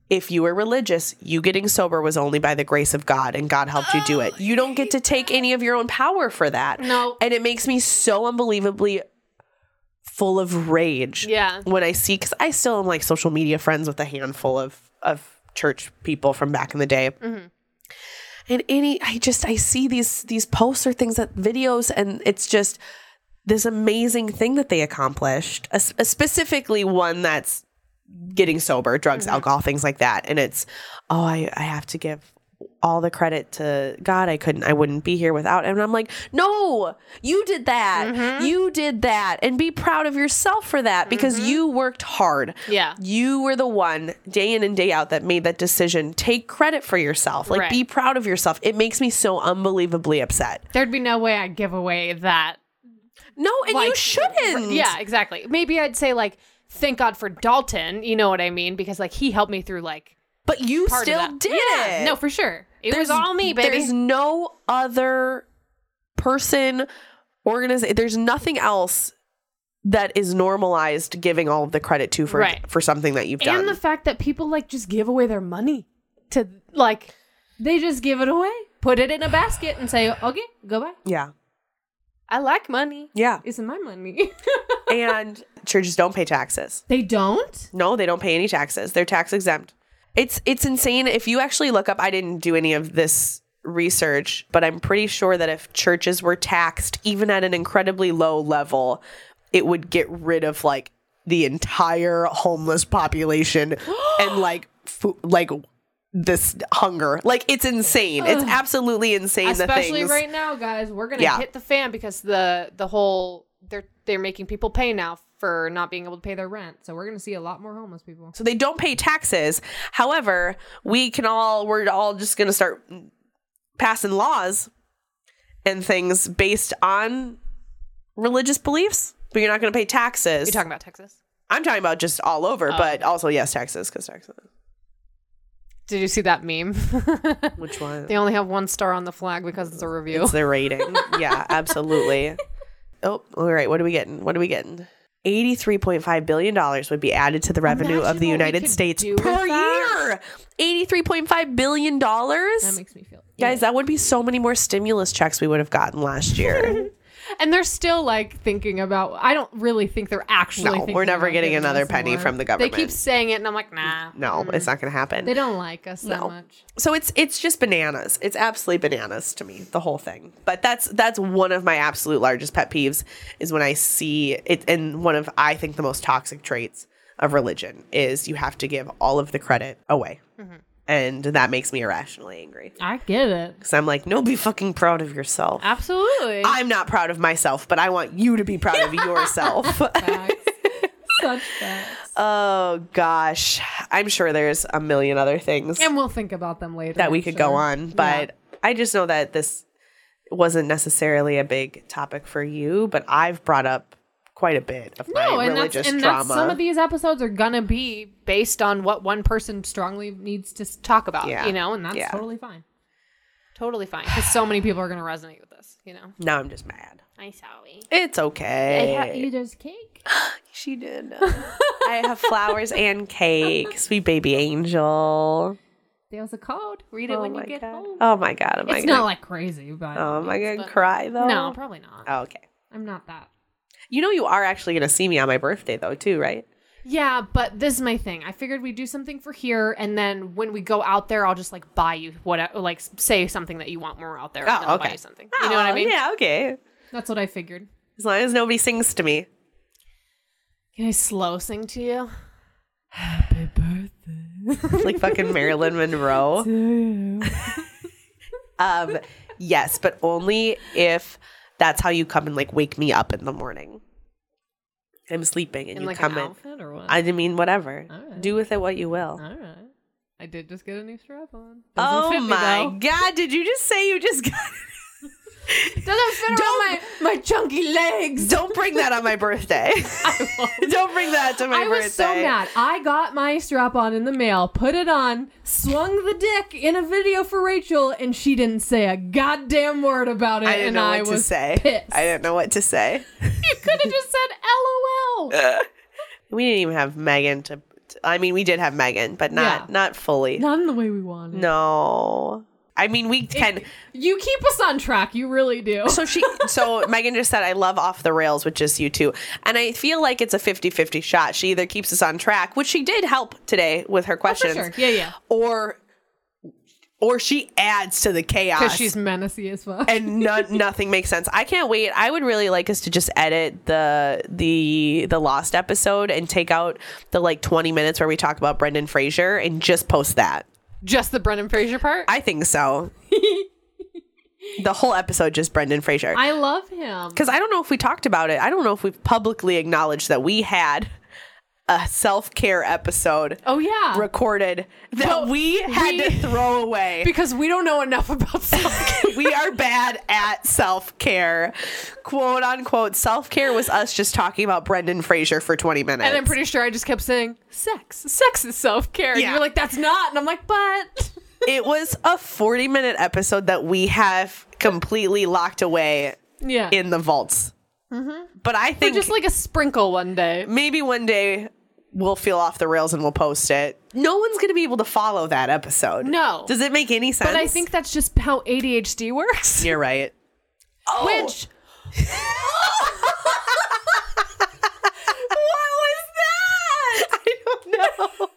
Speaker 2: if you were religious, you getting sober was only by the grace of God and God helped you do it. You don't get to take any of your own power for that.
Speaker 1: No.
Speaker 2: And it makes me so unbelievably full of rage.
Speaker 1: Yeah.
Speaker 2: When I see, because I still am like social media friends with a handful of, of church people from back in the day. Mm-hmm. And any, I just, I see these, these posts or things that videos and it's just this amazing thing that they accomplished, a, a uh, specifically one that's getting sober, drugs, mm-hmm. alcohol, things like that. And it's, oh, I, I have to give all the credit to God. I couldn't, I wouldn't be here without. And I'm like, no, you did that. Mm-hmm. You did that. And be proud of yourself for that because mm-hmm. you worked hard.
Speaker 1: Yeah.
Speaker 2: You were the one day in and day out that made that decision. Take credit for yourself. Like,
Speaker 1: Right.
Speaker 2: be proud of yourself. It makes me so unbelievably upset.
Speaker 1: There'd be no way I'd give away that.
Speaker 2: No, and you shouldn't.
Speaker 1: Yeah, exactly. Maybe I'd say like, thank God for Dalton. You know what I mean? Because like he helped me through like
Speaker 2: But you still did
Speaker 1: yeah,
Speaker 2: it.
Speaker 1: No, for sure. It was all me, baby.
Speaker 2: There's no other person, organization. There's nothing else that is normalized giving all of the credit to for
Speaker 1: Right.
Speaker 2: for something that you've done.
Speaker 1: and the fact that people like just give away their money to like
Speaker 3: They just give it away.
Speaker 1: put it in a basket and say, okay, go back.
Speaker 2: yeah,
Speaker 1: I like money.
Speaker 2: yeah.
Speaker 1: It's in my money.
Speaker 2: and *laughs* churches don't pay taxes.
Speaker 3: They don't?
Speaker 2: No, they don't pay any taxes. They're tax exempt. It's it's insane. If you actually look up, I didn't do any of this research, but I'm pretty sure that if churches were taxed even at an incredibly low level, it would get rid of like the entire homeless population *gasps* and like like this hunger. Like it's insane. It's absolutely insane.
Speaker 1: Especially
Speaker 2: things.
Speaker 1: right now, guys. We're gonna
Speaker 2: Yeah.
Speaker 1: hit the fan because the the whole they're they're making people pay now for not being able to pay their rent. So we're gonna see a lot more homeless people.
Speaker 2: So they don't pay taxes. However, we can all we're all just going to start passing laws and things based on religious beliefs, but you're not going to pay taxes.
Speaker 1: You talking about Texas?
Speaker 2: I'm talking about just all over,
Speaker 1: Oh.
Speaker 2: but also yes, Texas cuz Texas.
Speaker 1: Did you see that meme? *laughs*
Speaker 2: Which one?
Speaker 1: they only have one star on the flag because it's a review.
Speaker 2: It's the rating. yeah, *laughs* absolutely. Oh, all right, what are we getting? What are we getting? $83.5 billion would be added to the revenue
Speaker 1: Imagine
Speaker 2: of the United States per year. $83.5 billion?
Speaker 1: that makes me feel.
Speaker 2: Guys, that would be so many more stimulus checks we would have gotten last year. *laughs*
Speaker 1: And they're still like thinking about. I don't really think they're actually.
Speaker 2: no,
Speaker 1: thinking
Speaker 2: we're never getting another penny from the government.
Speaker 1: They keep saying it, and I'm like, nah.
Speaker 2: no, it's not going to happen.
Speaker 3: They don't like us that much.
Speaker 2: so it's it's just bananas. It's absolutely bananas to me, the whole thing. But that's that's one of my absolute largest pet peeves is when I see it and one of I think the most toxic traits of religion is you have to give all of the credit away.
Speaker 1: Mm-hmm.
Speaker 2: And that makes me irrationally angry.
Speaker 3: I get it.
Speaker 2: Cuz I'm like, no, be fucking proud of yourself.
Speaker 1: Absolutely.
Speaker 2: I'm not proud of myself, but I want you to be proud of *laughs* yourself.
Speaker 3: Facts. Such facts. *laughs*
Speaker 2: Oh gosh, I'm sure there's a million other things
Speaker 3: And we'll think about them later.
Speaker 2: that we could go on, but I just know that this wasn't necessarily a big topic for you, but I've brought up quite a bit of
Speaker 1: no,
Speaker 2: my
Speaker 1: and that's
Speaker 2: religious
Speaker 1: and
Speaker 2: trauma.
Speaker 1: that's some of these episodes are gonna be based on what one person strongly needs to talk about.
Speaker 2: Yeah.
Speaker 1: You know, and that's
Speaker 2: Yeah.
Speaker 1: totally fine. Totally fine because so many people are gonna resonate with this. You know,
Speaker 2: now I'm just mad.
Speaker 1: I'm sorry.
Speaker 2: It's okay.
Speaker 3: Ha- you just cake? *gasps*
Speaker 2: she did. I have flowers *laughs* and cake, sweet baby angel.
Speaker 1: There's a code. Read it
Speaker 2: Oh
Speaker 1: when you get
Speaker 2: god.
Speaker 1: home.
Speaker 2: Oh my god. Am I
Speaker 1: it's
Speaker 2: gonna,
Speaker 1: not like crazy, but
Speaker 2: Oh, am I gonna
Speaker 1: but-
Speaker 2: cry though?
Speaker 1: No, probably not.
Speaker 2: Oh, okay.
Speaker 1: I'm not that.
Speaker 2: You know you are actually gonna see me on my birthday though, too, right?
Speaker 1: Yeah, but this is my thing. I figured we'd do something for here, and then when we go out there, I'll just like buy you what, like say something that you want when we're out there. and then
Speaker 2: Oh,
Speaker 1: I'll buy
Speaker 2: okay.
Speaker 1: you something. You know what I
Speaker 2: Oh,
Speaker 1: mean?
Speaker 2: Yeah, okay.
Speaker 1: That's what I figured.
Speaker 2: As long as nobody sings to me.
Speaker 1: Can I slow sing to you? Happy birthday.
Speaker 2: like fucking Marilyn Monroe. *laughs* *laughs* um, yes, but only if that's how you come and like wake me up in the morning. I'm sleeping and
Speaker 1: In
Speaker 2: you
Speaker 1: like
Speaker 2: come
Speaker 1: an
Speaker 2: in.
Speaker 1: outfit or what?
Speaker 2: I mean, whatever.
Speaker 1: Alright.
Speaker 2: Do with it what you will.
Speaker 1: All right. I did just get a new strap on.
Speaker 2: oh
Speaker 1: fit me,
Speaker 2: my god! Did you just say you just got?
Speaker 1: Doesn't fit around my my chunky legs.
Speaker 2: Don't bring that on my birthday. *laughs* Don't bring that to my
Speaker 1: I
Speaker 2: birthday.
Speaker 1: I was so mad. I got my strap on in the mail, put it on, swung the dick in a video for Rachel, and she didn't say a goddamn word about it.
Speaker 2: I didn't
Speaker 1: and
Speaker 2: know
Speaker 1: I
Speaker 2: what
Speaker 1: was
Speaker 2: to say.
Speaker 1: pissed.
Speaker 2: I didn't know what to say. *laughs*
Speaker 1: You could have just said LOL. *laughs*
Speaker 2: We didn't even have Megan to. I mean, we did have Megan, but not
Speaker 1: Yeah.
Speaker 2: not fully.
Speaker 1: Not in the way we wanted.
Speaker 2: No. I mean, we can.
Speaker 1: You keep us on track. You really do.
Speaker 2: So she, so *laughs* Megan just said, I love off the rails with just you two. And I feel like it's a 50 50 shot. She either keeps us on track, which she did help today with her
Speaker 1: Oh,
Speaker 2: questions,
Speaker 1: sure. Yeah, yeah.
Speaker 2: or or she adds to the chaos.
Speaker 1: Because she's menacey as fuck.
Speaker 2: and no, *laughs* nothing makes sense. I can't wait. I would really like us to just edit the the the lost episode and take out the like 20 minutes where we talk about Brendan Fraser and just post that.
Speaker 1: Just the Brendan Fraser part.
Speaker 2: I think so. *laughs* the whole episode just Brendan Fraser.
Speaker 1: I love him.
Speaker 2: Because I don't know if we talked about it. I don't know if we've publicly acknowledged that we had a self care episode
Speaker 1: Oh yeah.
Speaker 2: recorded that
Speaker 1: Well,
Speaker 2: we had
Speaker 1: we-
Speaker 2: to throw away.
Speaker 1: because we don't know enough about self. *laughs*
Speaker 2: we are bad at self care. Quote unquote. Self care was us just talking about Brendan Fraser for 20 minutes.
Speaker 1: And I'm pretty sure I just kept saying, sex. Sex is self care.
Speaker 2: Yeah.
Speaker 1: you were like, that's not. And I'm like, but. *laughs*
Speaker 2: it was a 40 minute episode that we have completely locked away
Speaker 1: Yeah.
Speaker 2: in the vaults. Mm-hmm. But I
Speaker 1: Or
Speaker 2: think
Speaker 1: just like a sprinkle one day.
Speaker 2: maybe one day we'll feel off the rails and we'll post it. No one's going to be able to follow that episode.
Speaker 1: No.
Speaker 2: Does it make any sense?
Speaker 1: But I think that's just how ADHD works.
Speaker 2: you're right. *laughs* Oh,
Speaker 1: Which. *laughs*
Speaker 2: what was that? *laughs* I don't know.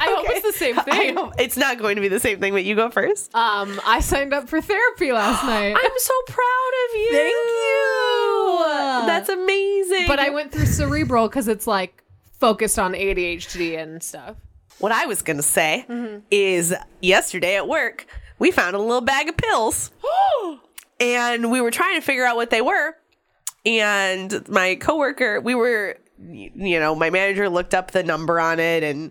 Speaker 1: I hope it's the same *laughs* thing.
Speaker 2: it's not going to be the same thing, but you go first.
Speaker 1: Um, I signed up for therapy last *gasps* night.
Speaker 2: I'm so proud of you.
Speaker 1: Thank you.
Speaker 2: That's amazing.
Speaker 1: but I went through cerebral because it's like focused on ADHD and stuff.
Speaker 2: what I was going to say is yesterday at work, we found a little bag of pills. *gasps* and we were trying to figure out what they were. And my coworker, we were, you know, my manager looked up the number on it and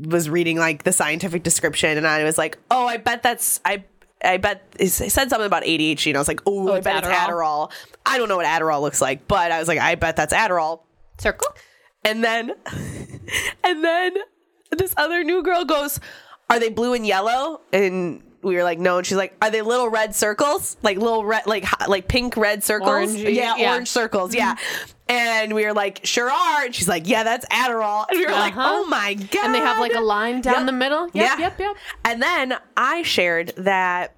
Speaker 2: was reading like the scientific description. And I was like, oh, I bet that's, I, I bet it said something about ADHD. And I was like, oh, oh, I
Speaker 1: it's
Speaker 2: bet it's
Speaker 1: Adderall.
Speaker 2: Adderall. I don't know what Adderall looks like, but I was like, I bet that's Adderall.
Speaker 1: Circle?
Speaker 2: And then, *laughs* and then this other new girl goes, "Are they blue and yellow?" And we were like, "No." And she's like, "Are they little red circles? Like little red, like like pink red circles? Yeah,
Speaker 1: yeah.
Speaker 2: orange circles, yeah." And we were like, "Sure are." And she's like, "Yeah, that's Adderall." And we were like,
Speaker 1: Uh-huh.
Speaker 2: "Oh my god!"
Speaker 1: And they have like a line down
Speaker 2: Yep.
Speaker 1: the middle. Yep,
Speaker 2: Yeah.
Speaker 1: yep, yep.
Speaker 2: And then I shared that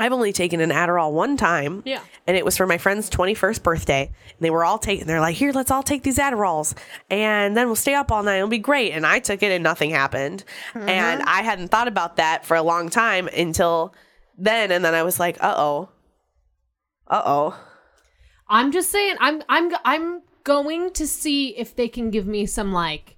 Speaker 2: I've only taken an Adderall one time.
Speaker 1: Yeah.
Speaker 2: And it was for my friend's 21st birthday. And they were all taking, they're like, here, let's all take these Adderalls. And then we'll stay up all night. It'll be great. And I took it and nothing happened.
Speaker 1: Mm-hmm.
Speaker 2: And I hadn't thought about that for a long time until then. And then I was like, uh oh. Uh oh.
Speaker 1: I'm just saying I'm I'm I'm going to see if they can give me some like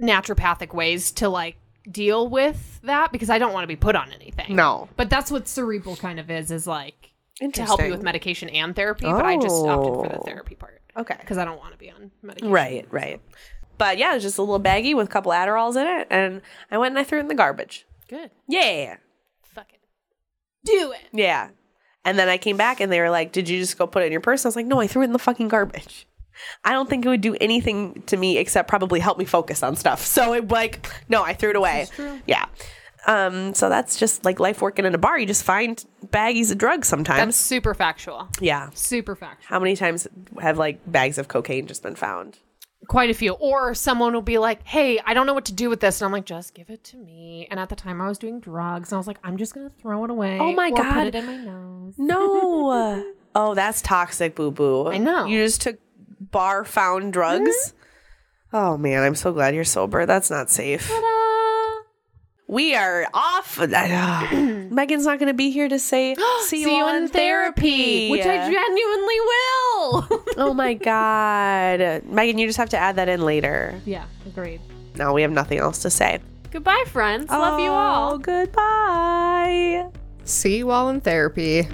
Speaker 1: naturopathic ways to like deal with that because I don't want to be put on anything.
Speaker 2: No.
Speaker 1: But that's what cerebral kind of is is like to help you with medication and therapy, but I just opted for the
Speaker 2: Oh.
Speaker 1: therapy part
Speaker 2: Okay.
Speaker 1: because I don't want to be on medication.
Speaker 2: Right, right. But yeah, it was just a little baggie with a couple Adderalls in it. And I went and I threw it in the garbage.
Speaker 1: Good.
Speaker 2: Yeah.
Speaker 1: Fucking do it.
Speaker 2: Yeah. And then I came back and they were like, Did you just go put it in your purse? I was like, No, I threw it in the fucking garbage. I don't think it would do anything to me except probably help me focus on stuff. So it like, no, I threw it away. Yeah. Um, so that's just like life working in a bar. You just find baggies of drugs sometimes.
Speaker 1: That's super factual.
Speaker 2: yeah.
Speaker 1: Super factual.
Speaker 2: How many times have like bags of cocaine just been found?
Speaker 1: quite a few. Or someone will be like, "Hey, I don't know what to do with this," and I'm like, "Just give it to me." And at the time, I was doing drugs, and I was like, "I'm just gonna throw it away."
Speaker 2: Oh my God.
Speaker 1: Put it in my nose.
Speaker 2: No. *laughs* oh, that's toxic, boo boo.
Speaker 1: I know.
Speaker 2: You just took bar found drugs. Mm-hmm. Oh man, I'm so glad you're sober. That's not safe. We are off. *sighs* *clears throat* Megan's not going to be here to say *gasps* see, you, on therapy,
Speaker 1: which I genuinely will. *laughs*
Speaker 2: oh my god, Megan, you just have to add that in later.
Speaker 1: yeah, agreed.
Speaker 2: No, we have nothing else to say.
Speaker 1: Goodbye, friends. Love you
Speaker 2: Oh,
Speaker 1: all.
Speaker 2: Goodbye.
Speaker 4: See you all in therapy.